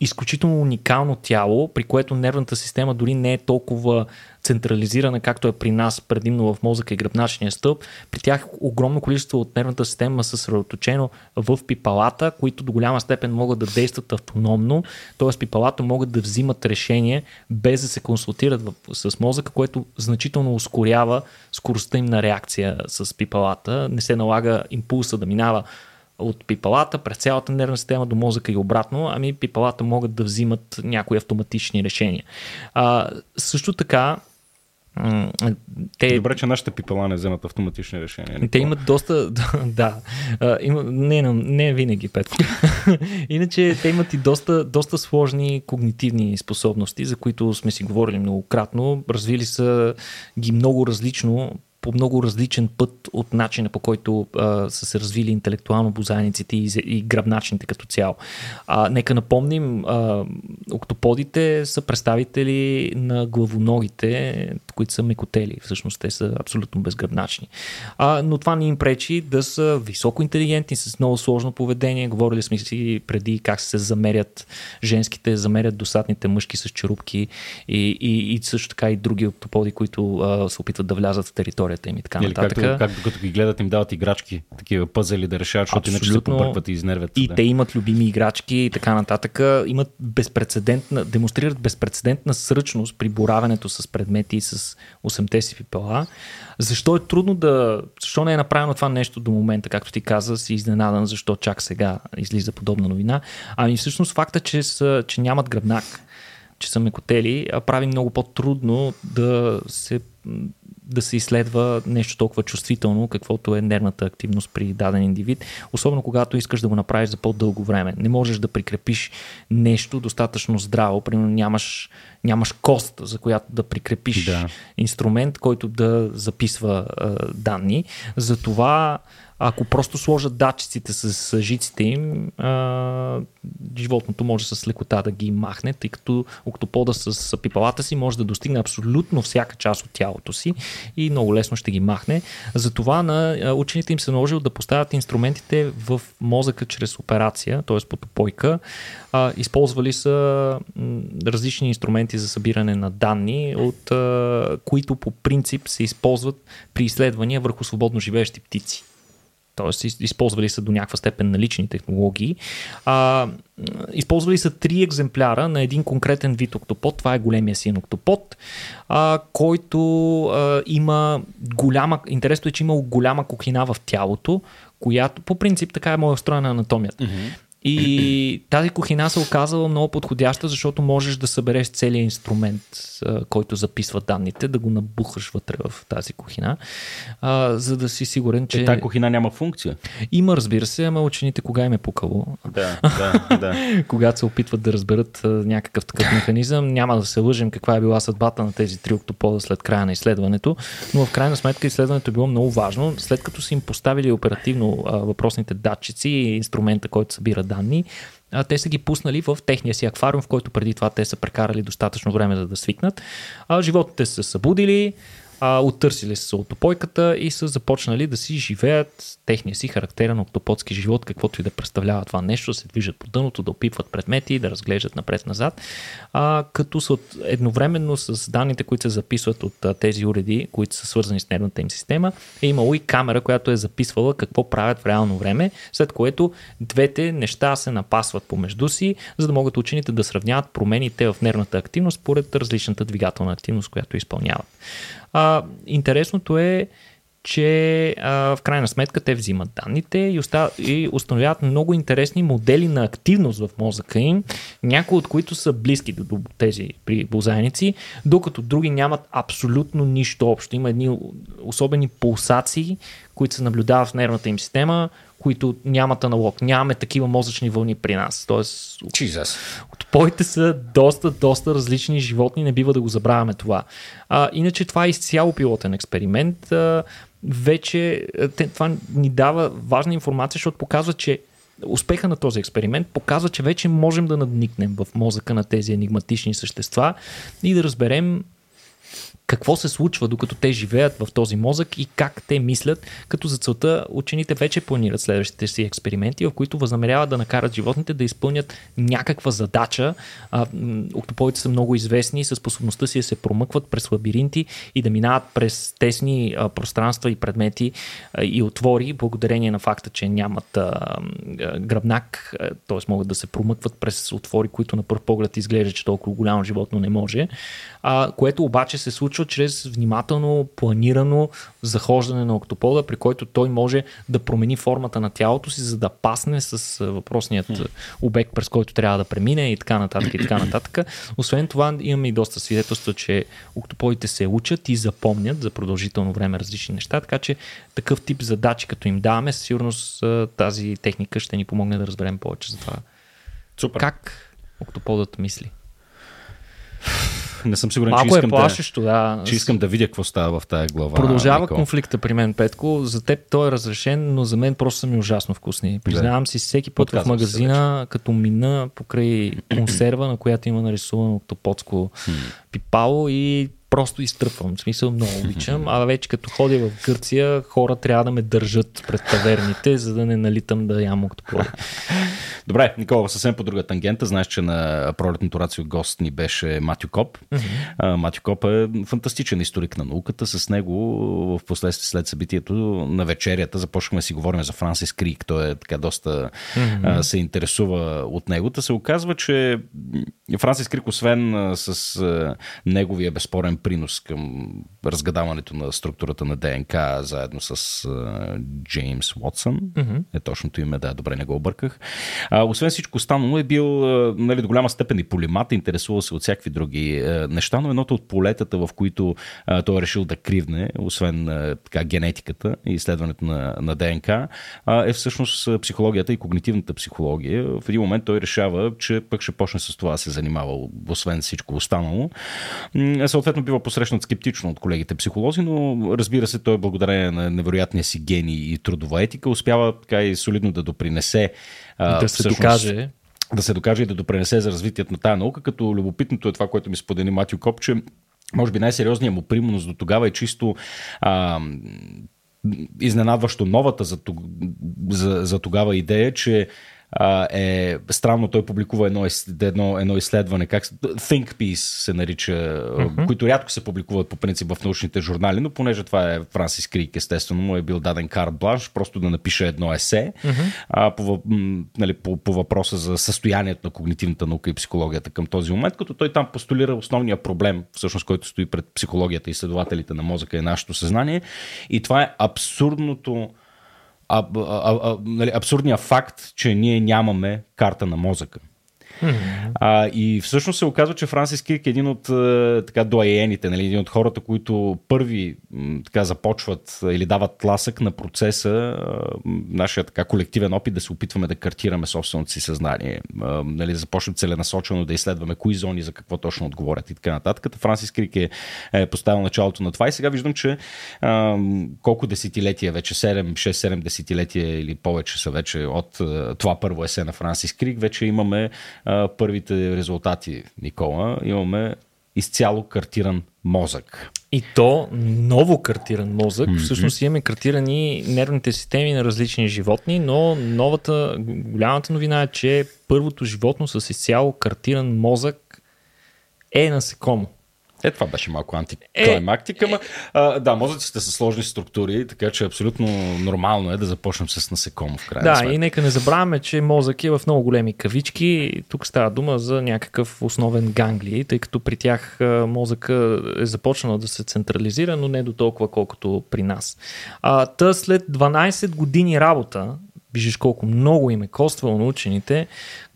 изключително уникално тяло, при което нервната система дори не е толкова централизирана, както е при нас, предимно в мозъка и гръбначния стълб. При тях огромно количество от нервната система е съсредоточено в пипалата, които до голяма степен могат да действат автономно, т.е. пипалата могат да взимат решение без да се консултират с мозъка, което значително ускорява скоростта им на реакция с пипалата. Не се налага импулса да минава от пипалата през цялата нервна система до мозъка и обратно, ами пипалата могат да взимат някои автоматични решения. А, също така, те... Добре, че нашите пипала не вземат автоматични решения. Те имат доста... [LAUGHS] Да. Има... Не, не винаги, Петко. [LAUGHS] Иначе те имат и доста, доста сложни когнитивни способности, за които сме си говорили многократно. Развили са ги много различно по много различен път от начина по който а, са се развили интелектуално бозайниците и, и гръбначните като цяло. А, нека напомним, а, октоподите са представители на главоногите, които са мекотели. Всъщност те са абсолютно безгръбначни. А, но това не им пречи да са високо интелигентни, с много сложно поведение. Говорили сме си преди как се замерят женските, замерят досадните мъжки с черупки и, и, и също така и други октоподи, които а, се опитват да влязат в територията им и така Или нататък. както, както като ги гледат им дават играчки, такива пъзели да решават, защото иначе се побъркват и изнервят. И да. те имат любими играчки и така нататък. Имат безпредседентна, демонстрират безпредседентна сръчност при боравенето с предмети и с 8-те си пипела. Защо е трудно да... Защо не е направено това нещо до момента, както ти каза, си изненадан, защо чак сега излиза подобна новина. Ами всъщност факта, че, са, че нямат гръбнак, че са мекотели, прави много по-трудно да се да се изследва нещо толкова чувствително, каквото е нервната активност при даден индивид, особено когато искаш да го направиш за по-дълго време. Не можеш да прикрепиш нещо достатъчно здраво, примерно нямаш, нямаш кост, за която да прикрепиш Да. инструмент, който да записва а, данни. Затова ако просто сложат датчиците с жиците им, а, животното може с лекота да ги махне, тъй като октопода с пипалата си може да достигне абсолютно всяка част от тялото си и много лесно ще ги махне. Затова на учените им се наложил да поставят инструментите в мозъка чрез операция, т.е. под опойка. А, използвали са различни инструменти за събиране на данни, от а, които по принцип се използват при изследвания върху свободно живеещи птици. Тоест, из- използвали са до някаква степен налични технологии. А, използвали са три екземпляра на един конкретен вид октопод. Това е големия син октопод, а, който а, има голяма. Интересно е, че има голяма кухина в тялото, която по принцип така е моя устроена анатомията. И тази кухина се оказала много подходяща, защото можеш да събереш целият инструмент, който записва данните, да го набухаш вътре в тази кухина, а, за да си сигурен, че Е, тази кухина няма функция. има, разбира се, ама учените кога им е пукало, Да, да, да. [LAUGHS] когато се опитват да разберат някакъв такъв механизъм. Няма да се лъжим каква е била съдбата на тези три октопода след края на изследването, но в крайна сметка изследването е било много важно. След като са им поставили оперативно а, въпросните датчици и инструмента, който събира данни, а, те са ги пуснали в техния си аквариум, в който преди това те са прекарали достатъчно време за да свикнат. А, животните са събудили, а, оттърсили са се от опойката и са започнали да си живеят техния си характерен октоподски живот, каквото и да представлява това нещо, се движат по дъното, да опипват предмети, да разглеждат напред-назад, а, като са едновременно с данните, които се записват от а, тези уреди, които са свързани с нервната им система, е имало и камера, която е записвала какво правят в реално време, след което двете неща се напасват помежду си, за да могат учените да сравняват промените в нервната активност според различната двигателна активност, която изпълняват. А, интересното е, че а, в крайна сметка те взимат данните и, оста... и установяват много интересни модели на активност в мозъка им, някои от които са близки до, до тези при бозайници, докато други нямат абсолютно нищо общо. Има едни особени пулсации, които се наблюдават в нервната им система, които нямат аналог. Нямаме такива мозъчни вълни при нас. Тоест, Jesus. Отпоите са доста, доста различни животни, не бива да го забравяме това. А, иначе това е изцяло пилотен експеримент. А, вече това ни дава важна информация, защото показва, че успеха на този експеримент показва, че вече можем да надникнем в мозъка на тези енигматични същества и да разберем какво се случва докато те живеят в този мозък и как те мислят, като за целта учените вече планират следващите си експерименти, в които възнамеряват да накарат животните да изпълнят някаква задача. А, м, Октоподите са много известни със способността си да се промъкват през лабиринти и да минават през тесни пространства и предмети и отвори, благодарение на факта, че нямат гръбнак, т.е. могат да се промъкват през отвори, които на първ поглед изглежда, че толкова голямо животно не може, което обаче се случва чрез внимателно планирано захождане на октопода, при който той може да промени формата на тялото си, за да пасне с въпросният обект, през който трябва да премине и така нататък и така нататък. Освен това имаме и доста свидетелства, че октоподите се учат и запомнят за продължително време различни неща, така че такъв тип задачи, като им даваме, със сигурност тази техника ще ни помогне да разберем повече за това. Супер. Как октоподът мисли? Не съм сигурен, че Малко е искам, да, плашещо, да. че искам да видя какво става в тая глава. Продължава Никола. конфликта при мен, Петко. За теб той е разрешен, но за мен просто са ми ужасно вкусни. Признавам си, всеки път в Отказвам се магазина, като мина покрай консерва, на която има нарисувано октоподско пипало и просто изтръпвам. В смисъл много обичам, а вече като ходя в Гърция, хора трябва да ме държат пред таверните, за да не налитам да ям октополи. [LAUGHS] Добре, Никола, съвсем по друга тангента. Знаеш, че на пролетното рацио гост ни беше Матю Коп. Mm-hmm. Матю Коп е фантастичен историк на науката. С него в последствие след събитието на вечерята започнахме да си говорим за Франсис Крик. Той е така доста mm-hmm. се интересува от него. Та се оказва, че Франсис Крик, освен с неговия безспорен принос към разгадаването на структурата на ДНК, заедно с Джеймс Уотсън, mm-hmm. е точното име, да, добре не го обърках. А, освен всичко останало е бил нали, до голяма степен и полимат, интересувал се от всякакви други а, неща, но едното от полетата, в които а, той е решил да кривне, освен а, така, генетиката и изследването на, на ДНК, а, е всъщност психологията и когнитивната психология. В един момент той решава, че пък ще почне с това да се занимава, освен всичко останало. Съответно бива посрещнат скептично от колегите психолози, но разбира се, той благодарение на невероятния си гений и трудова етика успява така и солидно да допринесе да се докаже. да се докаже и да допренесе за развитието на тая наука, като любопитното е това, което ми сподели Матио Копче, може би най-сериозният му примус до тогава е чисто а, изненадващо новата за, за, за тогава идея, че е странно. Той публикува едно, едно, едно изследване, как Think Piece се нарича, uh-huh. които рядко се публикуват по принцип в научните журнали, но понеже това е Франсис Крик, естествено, му е бил даден карт бланш, просто да напише едно есе uh-huh. а, по, нали, по, по въпроса за състоянието на когнитивната наука и психологията към този момент, като той там постулира основния проблем, всъщност, който стои пред психологията и следователите на мозъка и нашето съзнание. И това е абсурдното а, а, а, нали, абсурдния факт, че ние нямаме карта на мозъка. А, и всъщност се оказва, че Франсис Кирк е един от така доаените, нали, един от хората, които първи така започват или дават тласък на процеса, нашия така колективен опит да се опитваме да картираме собственото си съзнание, нали, да започнем целенасочено да изследваме кои зони за какво точно отговорят и така нататък. Франсис Крик е, е поставил началото на това и сега виждам, че а, колко десетилетия вече, 7, 6-7 десетилетия или повече са вече от а, това първо есе на Франсис Крик, вече имаме а, първите резултати, Никола, имаме изцяло картиран мозък. И то ново картиран мозък. Mm-hmm. Всъщност имаме картирани нервните системи на различни животни, но новата, голямата новина е, че първото животно с изцяло картиран мозък е насекомо. Е, това беше малко антиклаймактика, е, а, да, мозъците са сложни структури, така че абсолютно нормално е да започнем с насекомо в края. Да, и нека не забравяме, че мозък е в много големи кавички. Тук става дума за някакъв основен ганглий, тъй като при тях мозъка е започнал да се централизира, но не до толкова колкото при нас. А, та след 12 години работа, виждаш колко много им е коствало на учените,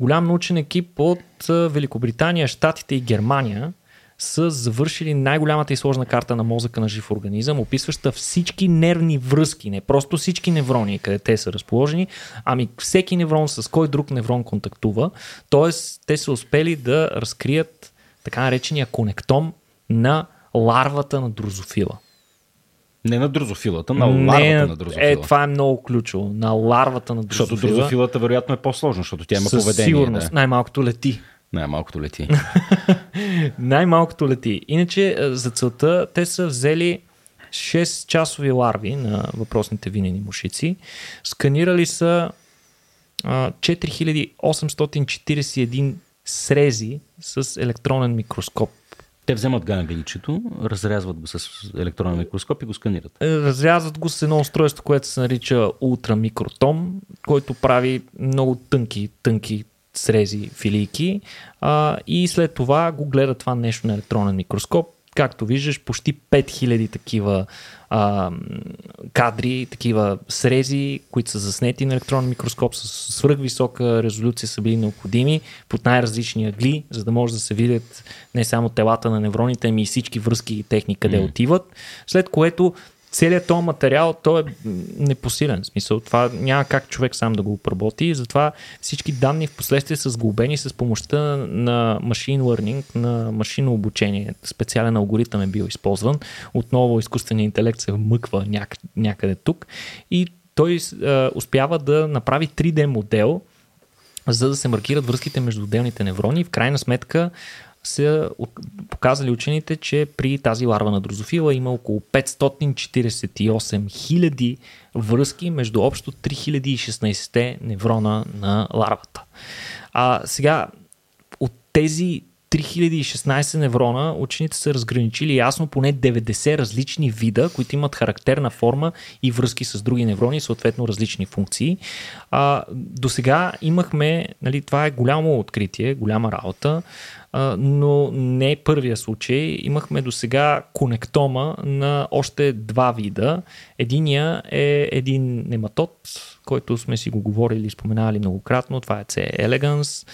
голям научен екип от Великобритания, Штатите и Германия – са завършили най-голямата и сложна карта на мозъка на жив организъм, описваща всички нервни връзки, не просто всички неврони, къде те са разположени, ами всеки неврон с кой друг неврон контактува. Тоест, те са успели да разкрият така наречения конектом на ларвата на дрозофила. Не на дрозофилата, на ларвата не, на дрозофила. Е, това е много ключово. На ларвата на дрозофила. Защото дрозофилата вероятно е по-сложна, защото тя има Със поведение. Сигурност, да. най-малкото лети. Най-малкото лети. [LAUGHS] Най-малкото лети. Иначе за целта те са взели 6 часови ларви на въпросните винени мушици. Сканирали са 4841 срези с електронен микроскоп. Те вземат гангличето, разрязват го с електронен микроскоп и го сканират. Е, разрязват го с едно устройство, което се нарича ултрамикротом, който прави много тънки, тънки срези филийки а, и след това го гледа това нещо на електронен микроскоп. Както виждаш, почти 5000 такива а, кадри, такива срези, които са заснети на електронен микроскоп с свръхвисока резолюция са били необходими под най-различни агли, за да може да се видят не само телата на невроните, ами и всички връзки и техни къде mm. отиват. След което целият този материал, той е непосилен. В смисъл, това няма как човек сам да го обработи. Затова всички данни в последствие са сглобени с помощта на машин learning, на машинно обучение. Специален алгоритъм е бил използван. Отново изкуственият интелект се вмъква няк- някъде тук. И той е, успява да направи 3D модел, за да се маркират връзките между отделните неврони и в крайна сметка са показали учените, че при тази ларва на дрозофила има около 548 хиляди връзки между общо 3016 неврона на ларвата. А сега, от тези 3016 неврона учените са разграничили ясно поне 90 различни вида, които имат характерна форма и връзки с други неврони, съответно различни функции. А, до сега имахме, нали, това е голямо откритие, голяма работа, но не е първия случай. Имахме до сега конектома на още два вида. Единия е един нематод, който сме си го говорили и споменали многократно. Това е C. elegans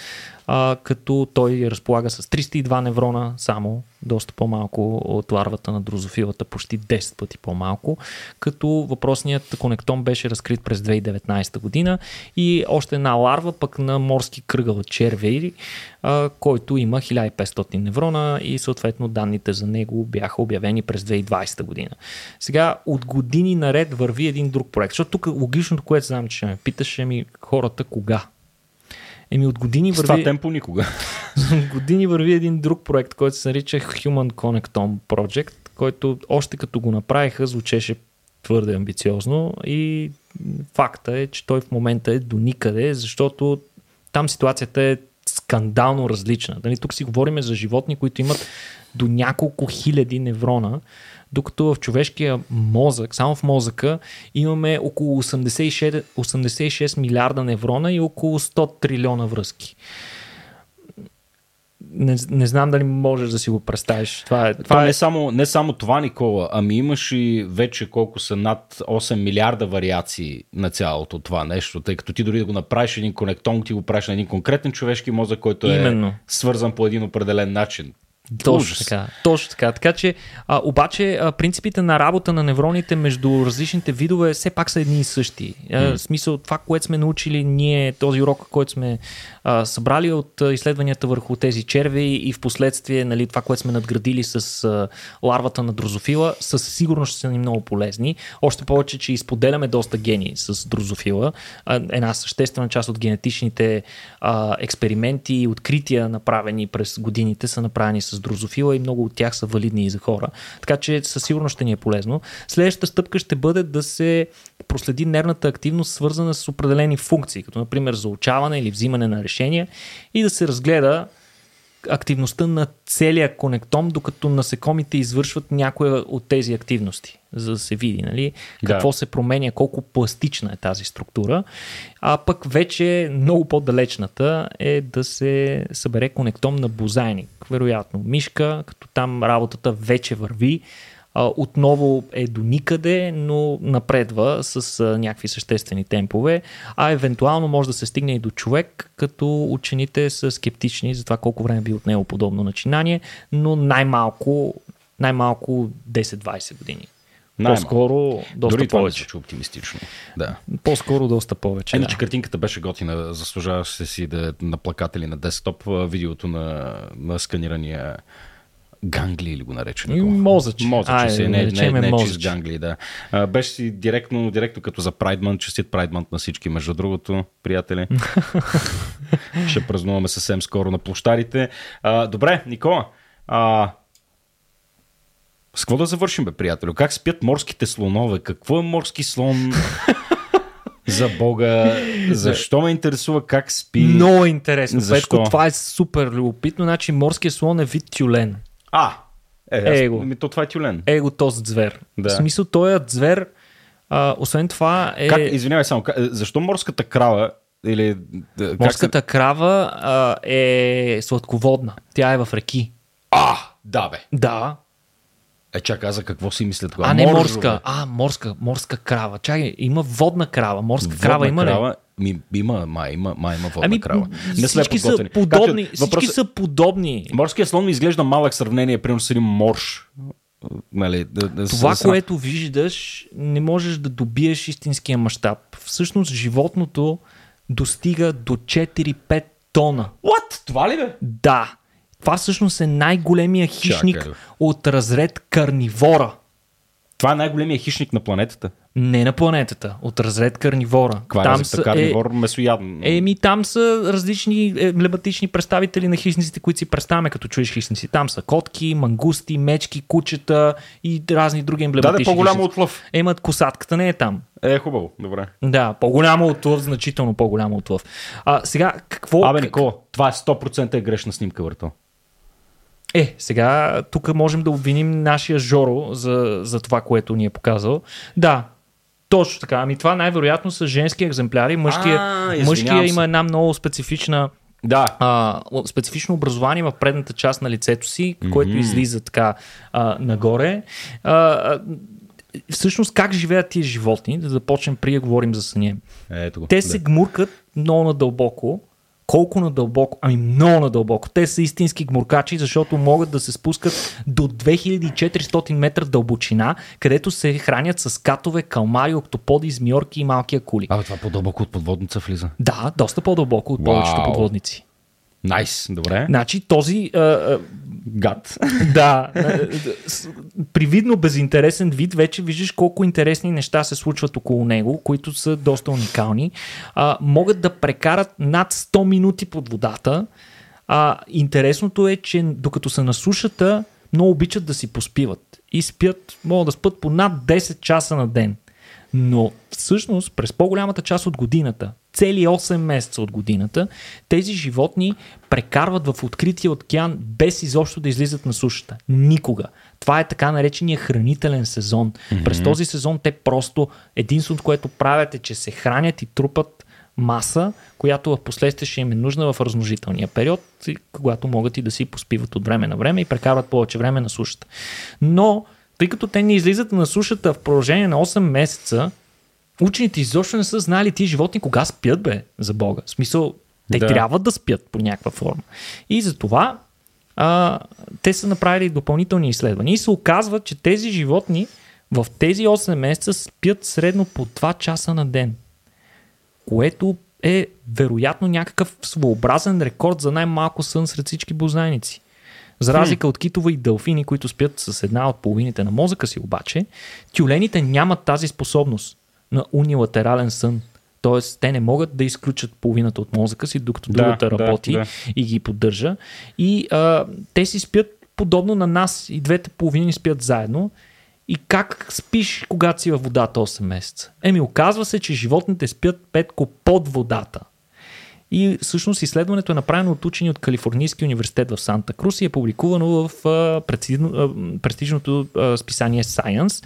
като той разполага с 302 неврона само, доста по-малко от ларвата на дрозофилата, почти 10 пъти по-малко, като въпросният конектон беше разкрит през 2019 година и още една ларва пък на морски кръгъл червей, а, който има 1500 неврона и съответно данните за него бяха обявени през 2020 година. Сега от години наред върви един друг проект, защото тук логичното, което знам, че ме питаше ми хората кога Еми от години върви... С това темпо никога. [LAUGHS] години върви един друг проект, който се нарича Human Connectome Project, който още като го направиха звучеше твърде амбициозно и факта е, че той в момента е до никъде, защото там ситуацията е скандално различна. Дали, тук си говорим за животни, които имат до няколко хиляди неврона, докато в човешкия мозък, само в мозъка, имаме около 86, 86 милиарда неврона и около 100 трилиона връзки. Не, не знам дали можеш да си го представиш. Това е, това То е... Не, само, не само това, Никола, ами имаш и вече колко са над 8 милиарда вариации на цялото това нещо, тъй като ти дори да го направиш един конектон, ти го правиш на един конкретен човешки мозък, който е Именно. свързан по един определен начин. Точно така. Точно така. Така че, а, обаче, а, принципите на работа на невроните между различните видове все пак са едни и същи. Mm. В смисъл, това, което сме научили ние, този урок, който сме а, събрали от а, изследванията върху тези черви и в последствие нали, това, което сме надградили с а, ларвата на дрозофила, със сигурност ще са ни много полезни. Още повече, че изподеляме доста гени с дрозофила. А, една съществена част от генетичните а, експерименти и открития, направени през годините, са направени с дрозофила и много от тях са валидни и за хора. Така че със сигурност ще ни е полезно. Следващата стъпка ще бъде да се проследи нервната активност, свързана с определени функции, като например заучаване или взимане на решения и да се разгледа активността на целия конектом, докато насекомите извършват някоя от тези активности, за да се види нали, какво да. се променя, колко пластична е тази структура. А пък вече много по-далечната е да се събере конектом на бозайник, вероятно мишка, като там работата вече върви отново е до никъде, но напредва с някакви съществени темпове, а евентуално може да се стигне и до човек, като учените са скептични за това колко време би отнело подобно начинание, но най-малко, най-малко 10-20 години. Най-малко. По-скоро доста Дори повече. Това оптимистично. Да. По-скоро доста повече. Иначе да. картинката беше готина. Заслужаваше си да е на плакатели на десктоп видеото на, на сканирания Гангли или го нарече. Мозъч. Мозъч си, не, не, не, не чист Гангли, да. А, беше си директно, директно като за Прайдман, честит Прайдман на всички, между другото, приятели. [LAUGHS] Ще празнуваме съвсем скоро на площарите. А, добре, Никола, а, с какво да завършим, бе, приятелю? Как спят морските слонове? Какво е морски слон? [LAUGHS] За Бога, защо ме интересува как спи? Много интересно. Защо? Петко, това е супер любопитно. Значи морския слон е вид тюлен. А, е, аз, Его. Ми, то това е тюлен. Его този звер. Да. В смисъл, той е звер, а, освен това е... Как, извинявай само, как, защо морската крава или... Морската как... крава а, е сладководна. Тя е в реки. А, да бе. Да. Е, чакай, за какво си мисля тогава? А, не Моржо, морска. А, морска, морска крава. Чакай, има водна крава. Морска водна крава има крава, ли? Ми, има, май има, май има водна ами, крава. Не всички са подобни. Как, всички са подобни. Морският слон ми изглежда малък сравнение, примерно с един морж. Нали, да, да, Това, с... което виждаш, не можеш да добиеш истинския мащаб. Всъщност, животното достига до 4-5 тона. What? Това ли бе? Да. Това всъщност е най-големия хищник Чакай. от разред карнивора. Това е най-големия хищник на планетата. Не на планетата, от разред карнивора. Каква е там разликата? Карнивор, месояден. Еми, там са различни емблематични представители на хищниците, които си представяме, като чуеш хищници. Там са котки, мангусти, мечки, кучета и разни други емблематични. Да, да, по-голямо хищници. от лъв. Емат косатката не е там. Е, хубаво, добре. Да, по-голямо от лъв, значително по-голямо от лъв. А, сега, какво... Абе, Никола, това е 100% е грешна снимка, върто. Е, сега тук можем да обвиним нашия Жоро за, за това, което ни е показал. Да, точно така. Ами това най-вероятно са женски екземпляри. Мъжкия, А, мъжкия има една много специфична Да. а, специфично образование в предната част на лицето си, което излиза така а, нагоре. А, всъщност как живеят тия животни, да започнем при да говорим за съня. Ето. Те да. се гмуркат много надълбоко. Колко надълбоко? Ами много надълбоко. Те са истински гмуркачи, защото могат да се спускат до 2400 метра дълбочина, където се хранят с катове, калмари, октоподи, змиорки и малки акули. Абе, това по-дълбоко от подводница влиза. Да, доста по-дълбоко от повечето подводници. Найс, добре. Значи този Гад. [LAUGHS] да, привидно безинтересен вид, вече виждаш колко интересни неща се случват около него, които са доста уникални. А, могат да прекарат над 100 минути под водата. А, интересното е, че докато са на сушата, много обичат да си поспиват. И спят, могат да спят по над 10 часа на ден. Но всъщност през по-голямата част от годината, цели 8 месеца от годината, тези животни прекарват в открития океан без изобщо да излизат на сушата. Никога. Това е така наречения хранителен сезон. Mm-hmm. През този сезон те просто единственото, което правят е, че се хранят и трупат маса, която в последствие ще им е нужна в размножителния период, когато могат и да си поспиват от време на време и прекарват повече време на сушата. Но, тъй като те не излизат на сушата в продължение на 8 месеца, учените изобщо не са знали тия животни кога спят, бе, за Бога. В смисъл, те Да. трябва да спят по някаква форма. И затова а, те са направили допълнителни изследвания и се оказва, че тези животни в тези 8 месеца спят средно по 2 часа на ден, което е вероятно някакъв своеобразен рекорд за най-малко сън сред всички бозайници. За разлика от китове и дълфини, които спят с една от половините на мозъка си обаче, тюлените нямат тази способност на унилатерален сън. Тоест, те не могат да изключат половината от мозъка си, докато Да, другата да, работи да. и ги поддържа. И а, те си спят подобно на нас и двете половини спят заедно. И как спиш, когато си във водата 8 месеца? Еми, оказва се, че животните спят петко под водата. И всъщност изследването е направено от учени от Калифорнийския университет в Санта Крус и е публикувано в а, престижното а, списание Science,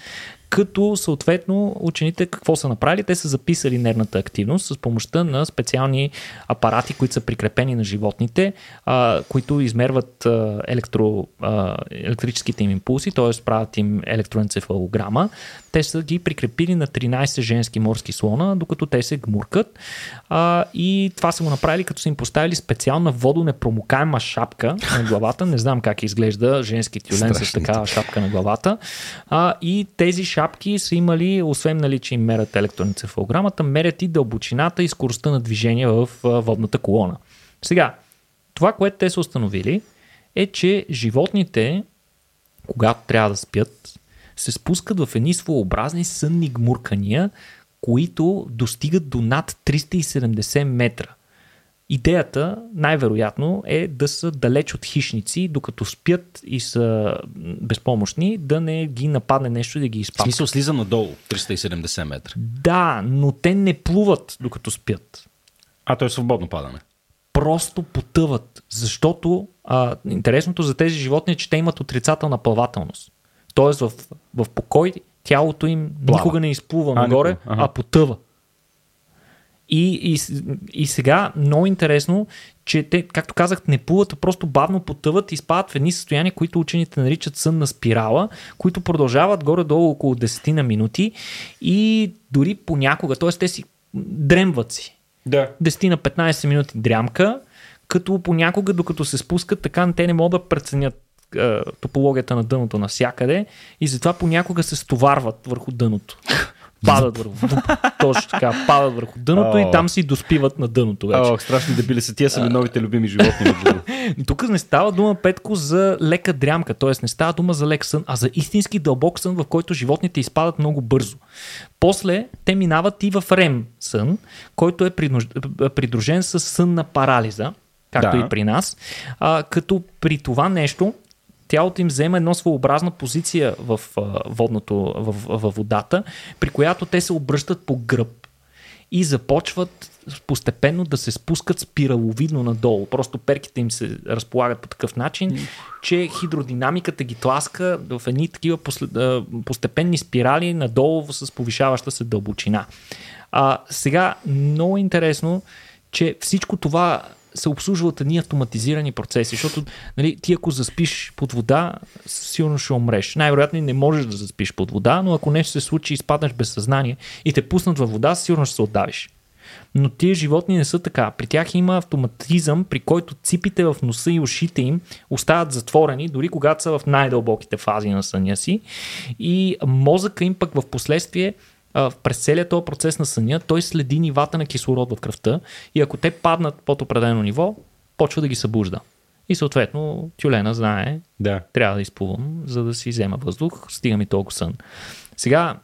като съответно учените какво са направили? Те са записали нервната активност с помощта на специални апарати, които са прикрепени на животните, а, които измерват а, електро, а, електрическите им импулси, т.е. правят им електроенцефалограма. Те са ги прикрепили на 13 женски морски слона, докато те се гмуркат. А, и това са го направили, като са им поставили специална водонепромокаема шапка на главата. Не знам как изглежда женски тюлен с такава шапка на главата. А, и тези шапки са имали, освен нали, че им мерят електроенцефалограмата, мерят и дълбочината и скоростта на движение в водната колона. Сега, това, което те са установили, е, че животните, когато трябва да спят, се спускат в едни своеобразни сънни гмуркания, които достигат до над 370 метра. Идеята, най-вероятно, е да са далеч от хищници, докато спят и са безпомощни, да не ги нападне нещо и да ги В изпада. смисъл слиза надолу, 370 метра. Да, но те не плуват докато спят. А, то е свободно падане. Просто потъват. Защото а, интересното за тези животни е, че те имат отрицателна плавателност. Тоест в, в покой тялото им Плава. никога не изплува А, нагоре. Аха. а потъва. И, и, и сега много интересно, че те, както казах, не плуват, а просто бавно потъват и спадат в едни състояния, които учените наричат сънна спирала, които продължават горе-долу около 10 на минути и дори понякога, т.е. те си дремват си. Да. 10 на 15 минути дрямка, като понякога, докато се спускат, така те не могат да преценят е, топологията на дъното навсякъде и затова понякога се стоварват върху дъното. Падат върху точно така, падат върху дъното и там си доспиват на дъното вече. О, страшни дебили са. Тия са ми новите любими животни. [LAUGHS] Тук не става дума, Петко, за лека дрямка, т.е. не става дума за лек сън, а за истински дълбок сън, в който животните изпадат много бързо. После те минават и в рем сън, който е придружен с сън на парализа, както да. и при нас. А, като при това нещо тялото им взема една своеобразна позиция в, водното, в, в водата, при която те се обръщат по гръб и започват постепенно да се спускат спираловидно надолу. Просто перките им се разполагат по такъв начин, че хидродинамиката ги тласка в едни такива постепенни спирали надолу с повишаваща се дълбочина. А, сега, много интересно, че всичко това се обслужва от едни автоматизирани процеси, защото нали, ти ако заспиш под вода, сигурно ще умреш. Най-вероятно не можеш да заспиш под вода, но ако нещо се случи и спаднеш без съзнание и те пуснат във вода, сигурно ще се отдавиш. Но тия животни не са така. При тях има автоматизъм, при който ципите в носа и ушите им остават затворени, дори когато са в най-дълбоките фази на съня си. И мозъка им пък в последствие през целият този процес на съня, той следи нивата на кислород в кръвта и ако те паднат под определено ниво, почва да ги събужда. И съответно тюлена знае, да. трябва да изплувам, за да си взема въздух, стига ми толкова сън. Сега,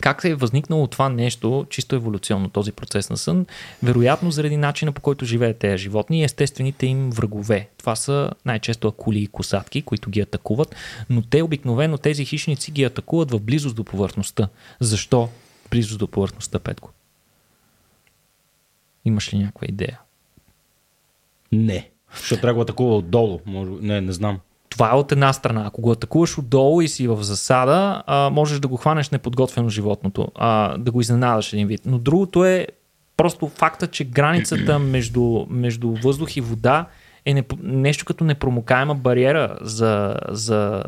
как е възникнало това нещо, чисто еволюционно, този процес на сън? Вероятно заради начина по който живеят тези животни и естествените им врагове. Това са най-често акули и косатки, които ги атакуват, но те обикновено тези хищници ги атакуват в близост до повърхността. Защо близост до повърхността, Петко? Имаш ли някаква идея? Не. Защото трябва да го атакува отдолу. Може... Не, не знам. Това е от една страна. Ако го атакуваш отдолу и си в засада, а, можеш да го хванеш неподготвено животното, а, да го изненадаш един вид. Но другото е просто факта, че границата [CLEARS THROAT] между, между въздух и вода е не, нещо като непромокаема бариера за, за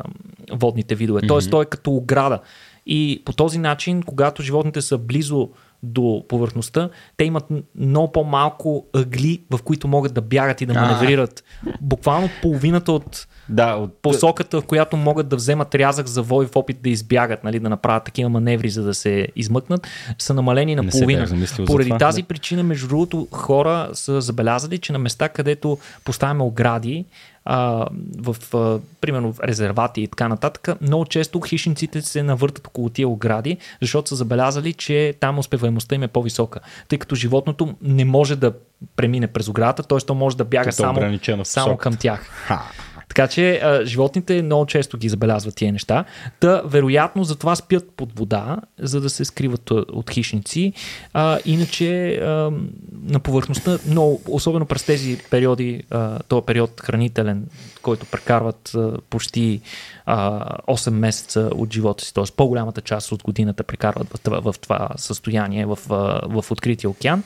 водните видове. Тоест, той е като ограда. И по този начин, когато животните са близо до повърхността, те имат много по-малко ъгли, в които могат да бягат и да маневрират. Буквално половината от да, от... посоката, в която могат да вземат рязък за вой в опит да избягат, нали, да направят такива маневри, за да се измъкнат, са намалени на половина. Поради това, тази да. причина, между другото, хора са забелязали, че на места, където поставяме огради, а, в, а, примерно, в резервати и така нататък, много често хищниците се навъртат около тия огради, защото са забелязали, че там успеваемостта им е по-висока. Тъй като животното не може да премине през оградата, т.е. то може да бяга само, само към тях. Ха. Така че а, животните много често ги забелязват тия неща. Та, вероятно, затова спят под вода, за да се скриват от хищници. А, иначе а, на повърхността, но особено през тези периоди, а, този период хранителен, който прекарват а, почти а, 8 месеца от живота си, т.е. по-голямата част от годината прекарват в това, в това състояние, в, в, в открития океан,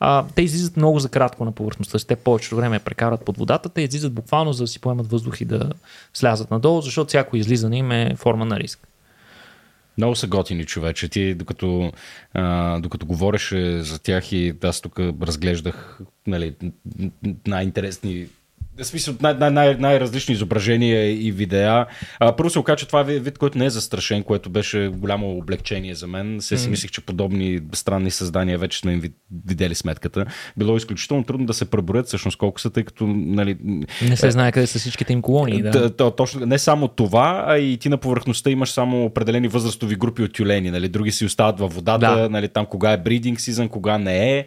а, те излизат много за кратко на повърхността. Те повечето време прекарат под водата. Те излизат буквално за да си поемат въздух и да слязат надолу, защото всяко излизане им е форма на риск. Много са готини човече. Ти, докато, а, докато говореше за тях и аз тук разглеждах нали, най-интересни в смисъл най- най- най- най-различни изображения и видеа. А, първо се оказа, че това е вид, който не е застрашен, което беше голямо облегчение за мен. Се си мислих, че подобни странни създания вече сме им видели сметката. Било изключително трудно да се преборят всъщност колко са, тъй като нали, не се знае къде са всичките им колонии. Да. Т- точно, не само това, а и ти на повърхността имаш само определени възрастови групи от тюлени. Нали? Други си остават във водата, да. нали, там кога е бридинг сезон, кога не е.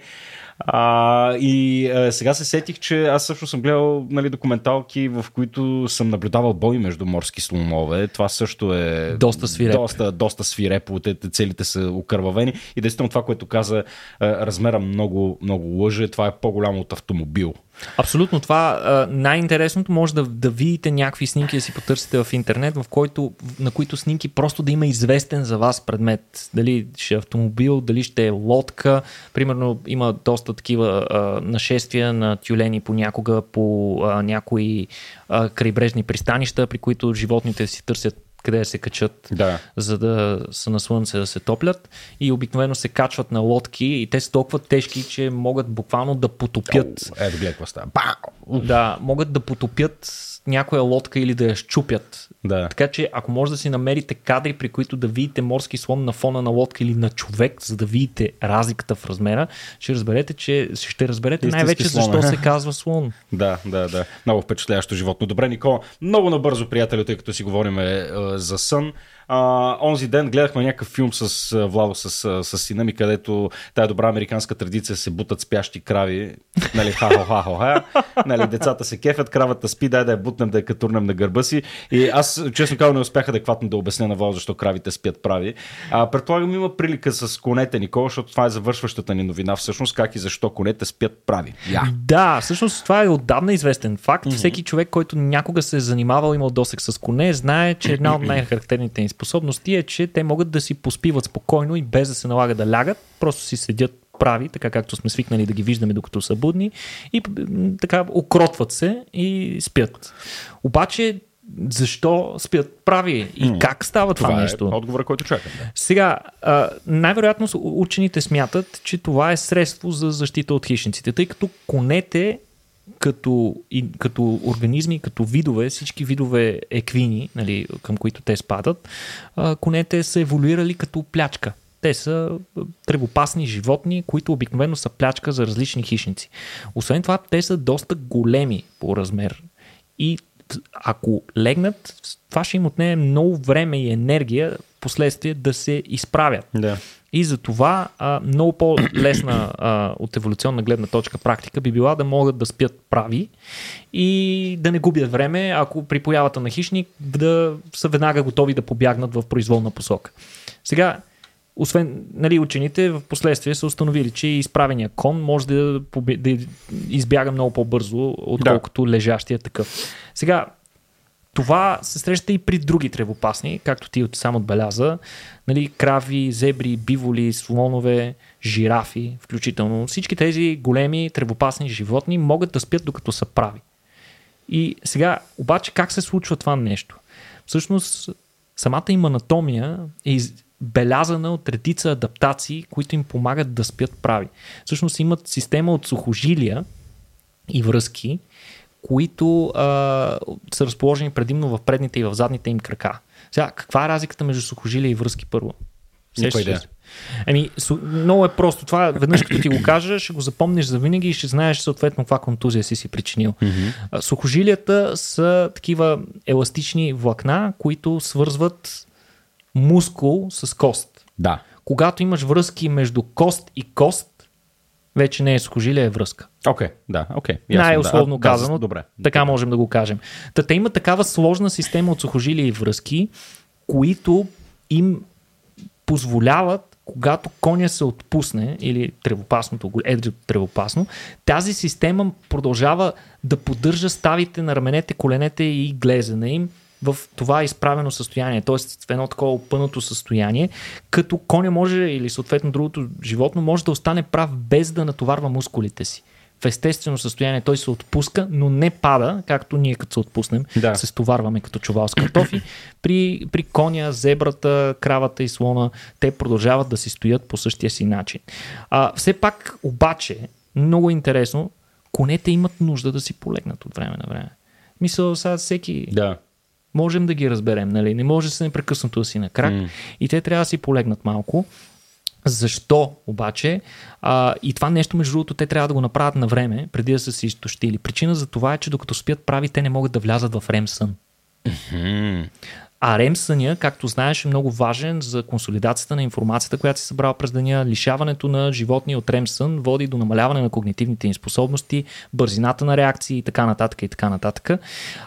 А, и а, сега се сетих, че аз също съм гледал нали, документалки, в които съм наблюдавал бой между морски слонове. Това също е доста свирепо. Доста, доста свирепо. Те, целите са окървавени. И действително това, което каза, размера много, много лъже. Това е по-голямо от автомобил. Абсолютно. Това най-интересното може да, да видите някакви снимки, да си потърсите в интернет, в който, на които снимки просто да има известен за вас предмет. Дали ще е автомобил, дали ще е лодка. Примерно има доста такива а, нашествия на тюлени понякога по а, някои а, крайбрежни пристанища, при които животните си търсят къде да се качат, да. за да са на слънце да се топлят и обикновено се качват на лодки и те са толкова тежки, че могат буквално да потопят. Ето гледай какво става. Да, могат да потопят някоя лодка или да я щупят. Да. Така че ако може да си намерите кадри, при които да видите морски слон на фона на лодка или на човек, за да видите разликата в размера, ще разберете, че ще разберете Истински най-вече слон, защо е. се [LAUGHS] казва слон. Да, да, да. Много впечатляващо животно. Добре, Никола, много набързо, приятели, тъй като си говорим е, за сън. А, онзи ден гледахме някакъв филм с Владо, с, с сина ми, където тая добра американска традиция се бутат спящи крави. Нали, ха ха ха ха Нали, децата се кефят, кравата спи, дай да я бутнем, да я катурнем на гърба си. И аз, честно казвам, не успях адекватно да обясня на Владо, защо кравите спят прави. А, предполагам, има прилика с конете, Никола, защото това е завършващата ни новина, всъщност как и защо конете спят прави. Я. Да, всъщност това е отдавна известен факт. Mm-hmm. Всеки човек, който някога се е занимавал, имал досек с коне, знае, че една от най-характерните способности е, че те могат да си поспиват спокойно и без да се налага да лягат, просто си седят прави, така както сме свикнали да ги виждаме докато са будни и така окротват се и спят. Обаче защо спят прави и как става това, Това нещо? е отговора, който чакам. Да. Сега, най-вероятно учените смятат, че това е средство за защита от хищниците, тъй като конете като, и, като организми, като видове, всички видове еквини, нали, към които те спадат, а, конете са еволюирали като плячка. Те са тревопасни животни, които обикновено са плячка за различни хищници. Освен това, те са доста големи по размер. И ако легнат, това ще им отнеме много време и енергия последствие да се изправят. Да. И за това а, много по-лесна а, от еволюционна гледна точка практика би била да могат да спят прави и да не губят време, ако при появата на хищник да са веднага готови да побягнат в произволна посока. Сега, освен нали, учените, в последствие са установили, че изправения кон може да, да избяга много по-бързо, отколкото да. лежащия такъв. Сега, това се среща и при други тревопасни, както ти сам отбеляза. Нали, крави, зебри, биволи, слонове, жирафи, включително. Всички тези големи тревопасни животни могат да спят докато са прави. И сега, обаче, как се случва това нещо? Всъщност, самата им анатомия е из- белязана от редица адаптации, които им помагат да спят прави. Всъщност имат система от сухожилия и връзки, които а, са разположени предимно в предните и в задните им крака. Сега, каква е разликата между сухожилия и връзки първо? Никаква идея. Еми, много е просто. Това веднъж като ти го кажа, ще го запомниш за винаги и ще знаеш съответно каква контузия си си причинил. Mm-hmm. Сухожилията са такива еластични влакна, които свързват мускул с кост. Да. Когато имаш връзки между кост и кост, вече не е сухожилие, е връзка. Окей, да, окей. ясно, Най-условно да. Казано, Да, добре. така можем да го кажем. Та те има такава сложна система от сухожилия и връзки, които им позволяват, когато коня се отпусне, или тревопасното, едрото тревопасно, тази система продължава да поддържа ставите на раменете, коленете и глезена им в това изправено състояние, т.е. в едно такова опънато състояние, като коня може или съответно другото животно може да остане прав без да натоварва мускулите си. В естествено състояние той се отпуска, но не пада, както ние като се отпуснем, Да. се стоварваме като чувал с картофи. При, при коня, зебрата, кравата и слона, те продължават да си стоят по същия си начин. А, все пак, обаче, много интересно, конете имат нужда да си полегнат от време на време. Мисля, сега всеки Да. Можем да ги разберем, нали? Не може да се непрекъснато да си на крак М. и те трябва да си полегнат малко. Защо обаче? А, и това нещо, между другото, те трябва да го направят на време, преди да са се изтощили. Причина за това е, че докато спят прави, те не могат да влязат в рем сън. М, А рем съня, както знаеш, е много важен за консолидацията на информацията, която си събрал през деня. Лишаването на животни от рем сън води до намаляване на когнитивните им способности, бързината на реакции и така нататък и така нататък.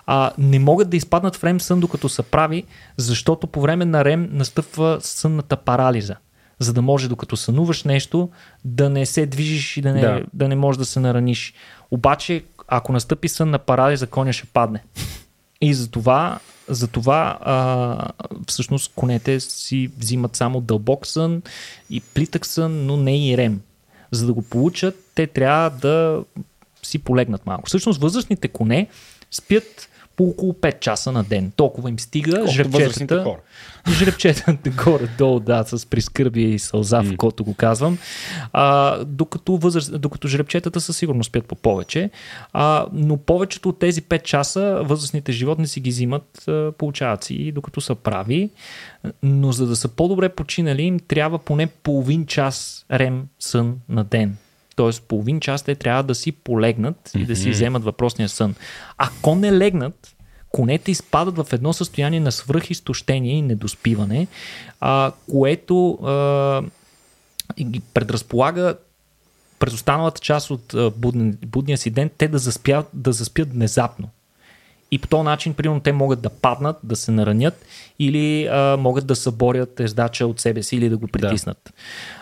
А, не могат да изпаднат в рем сън докато са прави, защото по време на рем настъпва сънната парализа за да може докато сънуваш нещо да не се движиш и да не, Да. да. да не можеш да се нараниш. Обаче, ако настъпи сън на парализа, коня ще падне. И затова, затова а, всъщност конете си взимат само дълбок сън и плитък сън, но не и рем. За да го получат, те трябва да си полегнат малко. Всъщност възрастните коне спят по около 5 часа на ден. Толкова им стига. Възрастните Жребчетата, [LAUGHS] хора. жребчетата горе-долу, да, с прискърбие и сълза, в който го казвам. А, докато, възраст, докато жребчетата със сигурност спят по повече. А, но повечето от тези 5 часа възрастните животни си ги взимат, получават си докато са прави. Но за да са по-добре починали, им трябва поне половин час рем сън на ден. Тоест половин час те трябва да си полегнат и да си вземат въпросния сън. Ако не легнат, конете изпадат в едно състояние на свръхизтощение и недоспиване, а, което а, ги предразполага през останалата част от будния си ден те да заспят, да заспят внезапно. И по този начин, примерно, те могат да паднат, да се наранят или а, могат да съборят ездача от себе си или да го притиснат.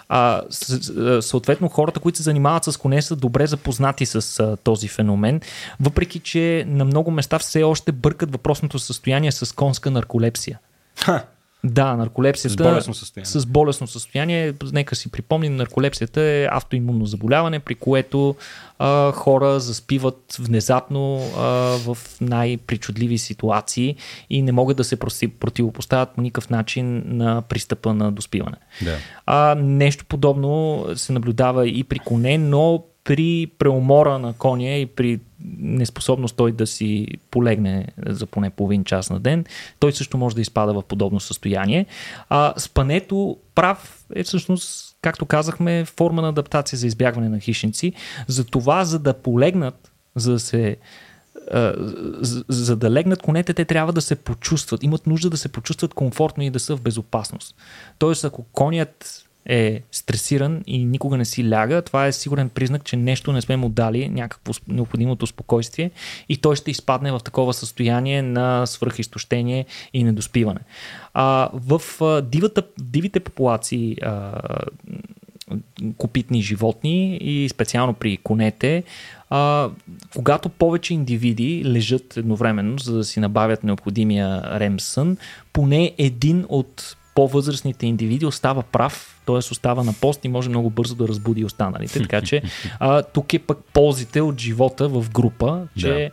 А, с, с, съответно, хората, които се занимават с коне, са добре запознати с а, този феномен, въпреки че на много места все още бъркат въпросното състояние с конска нарколепсия. Ха, Да, нарколепсията. С болестно състояние. С болестно състояние. Нека си припомним, нарколепсията е автоимунно заболяване, при което а, хора заспиват внезапно а, в най-причудливи ситуации и не могат да се противопоставят по никакъв начин на пристъпа на доспиване. Да. А, нещо подобно се наблюдава и при коне, но при преумора на коня и при неспособност той да си полегне за поне половин час на ден, той също може да изпада в подобно състояние. А спането прав е всъщност, както казахме, форма на адаптация за избягване на хищници. За това, за да полегнат, за да се за да легнат конете, те трябва да се почувстват. Имат нужда да се почувстват комфортно и да са в безопасност. Тоест, ако конят е стресиран и никога не си ляга, това е сигурен признак, че нещо не сме му дали, някакво необходимото спокойствие и той ще изпадне в такова състояние на свръхизтощение и недоспиване. А, в а, дивата, дивите популации а, копитни животни и специално при конете, а, когато повече индивиди лежат едновременно, за да си набавят необходимия рем сън, поне един от по-възрастните индивиди остава прав, т.е. остава на пост и може много бързо да разбуди останалите. Така че а, тук е пък ползите от живота в група, че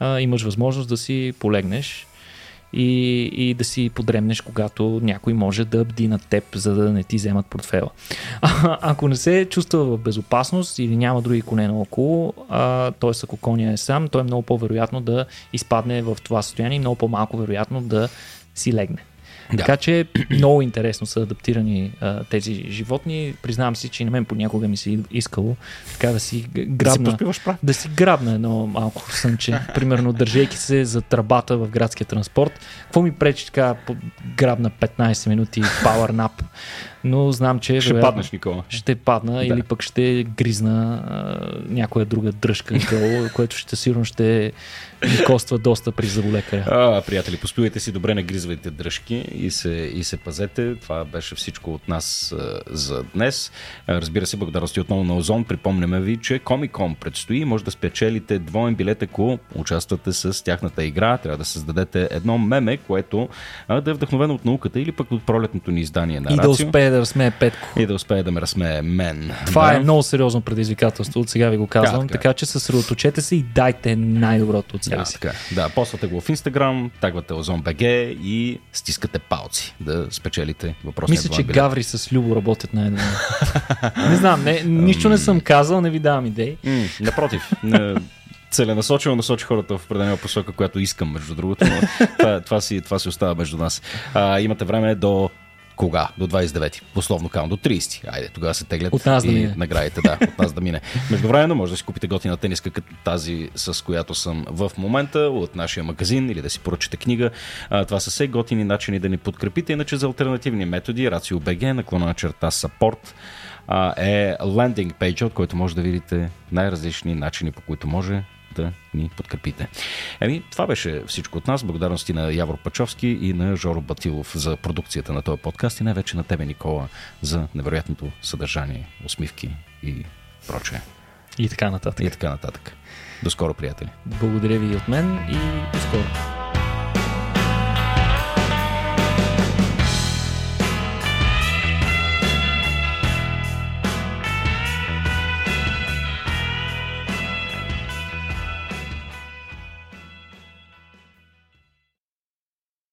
а, имаш възможност да си полегнеш и, и да си подремнеш, когато някой може да бди над теб, за да не ти вземат портфела. А, ако не се чувства в безопасност или няма други коне наоколо, т.е. ако коня е сам, то е много по-вероятно да изпадне в това състояние и много по-малко вероятно да си легне. Да. Така че [CLEARS THROAT] много интересно са адаптирани а, тези животни. Признавам си, че на мен понякога ми се искало така да си грабна, поспиваш прав. да си грабна едно малко сънче. [LAUGHS] Примерно, държейки се за тръбата в градския транспорт. Какво ми пречи така грабна 15 минути power nap? Но знам, че Ще вероятно, паднеш, Никола. ще падна Да. или пък ще гризна а, някоя друга дръжка долу, [LAUGHS] което ще сигурно ще ми коства доста при зъболекаря. А, приятели, поспивайте си добре, не гризвайте дръжки и се, и се пазете. Това беше всичко от нас а, за днес. А, разбира се, благодарности отново на Озон. Припомняме ви, че Комикон предстои може да спечелите двоен билет, ако участвате с тяхната игра. Трябва да създадете едно меме, което а, да е вдъхновено от науката или пък от пролетното ни издание на И Рацио. да успее да разсмее Петко. И да успее да ме разсмее мен. Това да. е много сериозно предизвикателство, от сега ви го казвам, така. така че съсредоточете се и дайте най-доброто от себе Да, си. така. Да, поствате го в Инстаграм, тагвате OzonBG и стискате палци да спечелите въпросния Мисля, че билет. Гаври с Любо работят най-добре. [LAUGHS] не знам, не, нищо не съм казал, не ви давам идеи. Напротив, не, целенасочено насочи хората в определена посока, която искам, между другото, но [LAUGHS] това, това, си, това си остава между нас. А, имате време до кога? До 29. Условно казвам, до 30. Айде, тогава се теглят От нас да мине. наградите, да, от нас да мине. Междувременно може да си купите готина тениска като тази, с която съм в момента, от нашия магазин или да си поръчате книга. А, това са все готини начини да ни подкрепите. Иначе за альтернативни методи, Рацио БГ, наклона на черта Support, а, е лендинг пейдж, от който може да видите най-различни начини, по които може да ни подкрепите. Еми, това беше всичко от нас. Благодарности на Явор Пачовски и на Жоро Батилов за продукцията на този подкаст и най-вече на тебе, Никола, за невероятното съдържание, усмивки и прочее. И така нататък. И така нататък. До скоро, приятели. Благодаря ви и от мен и до скоро.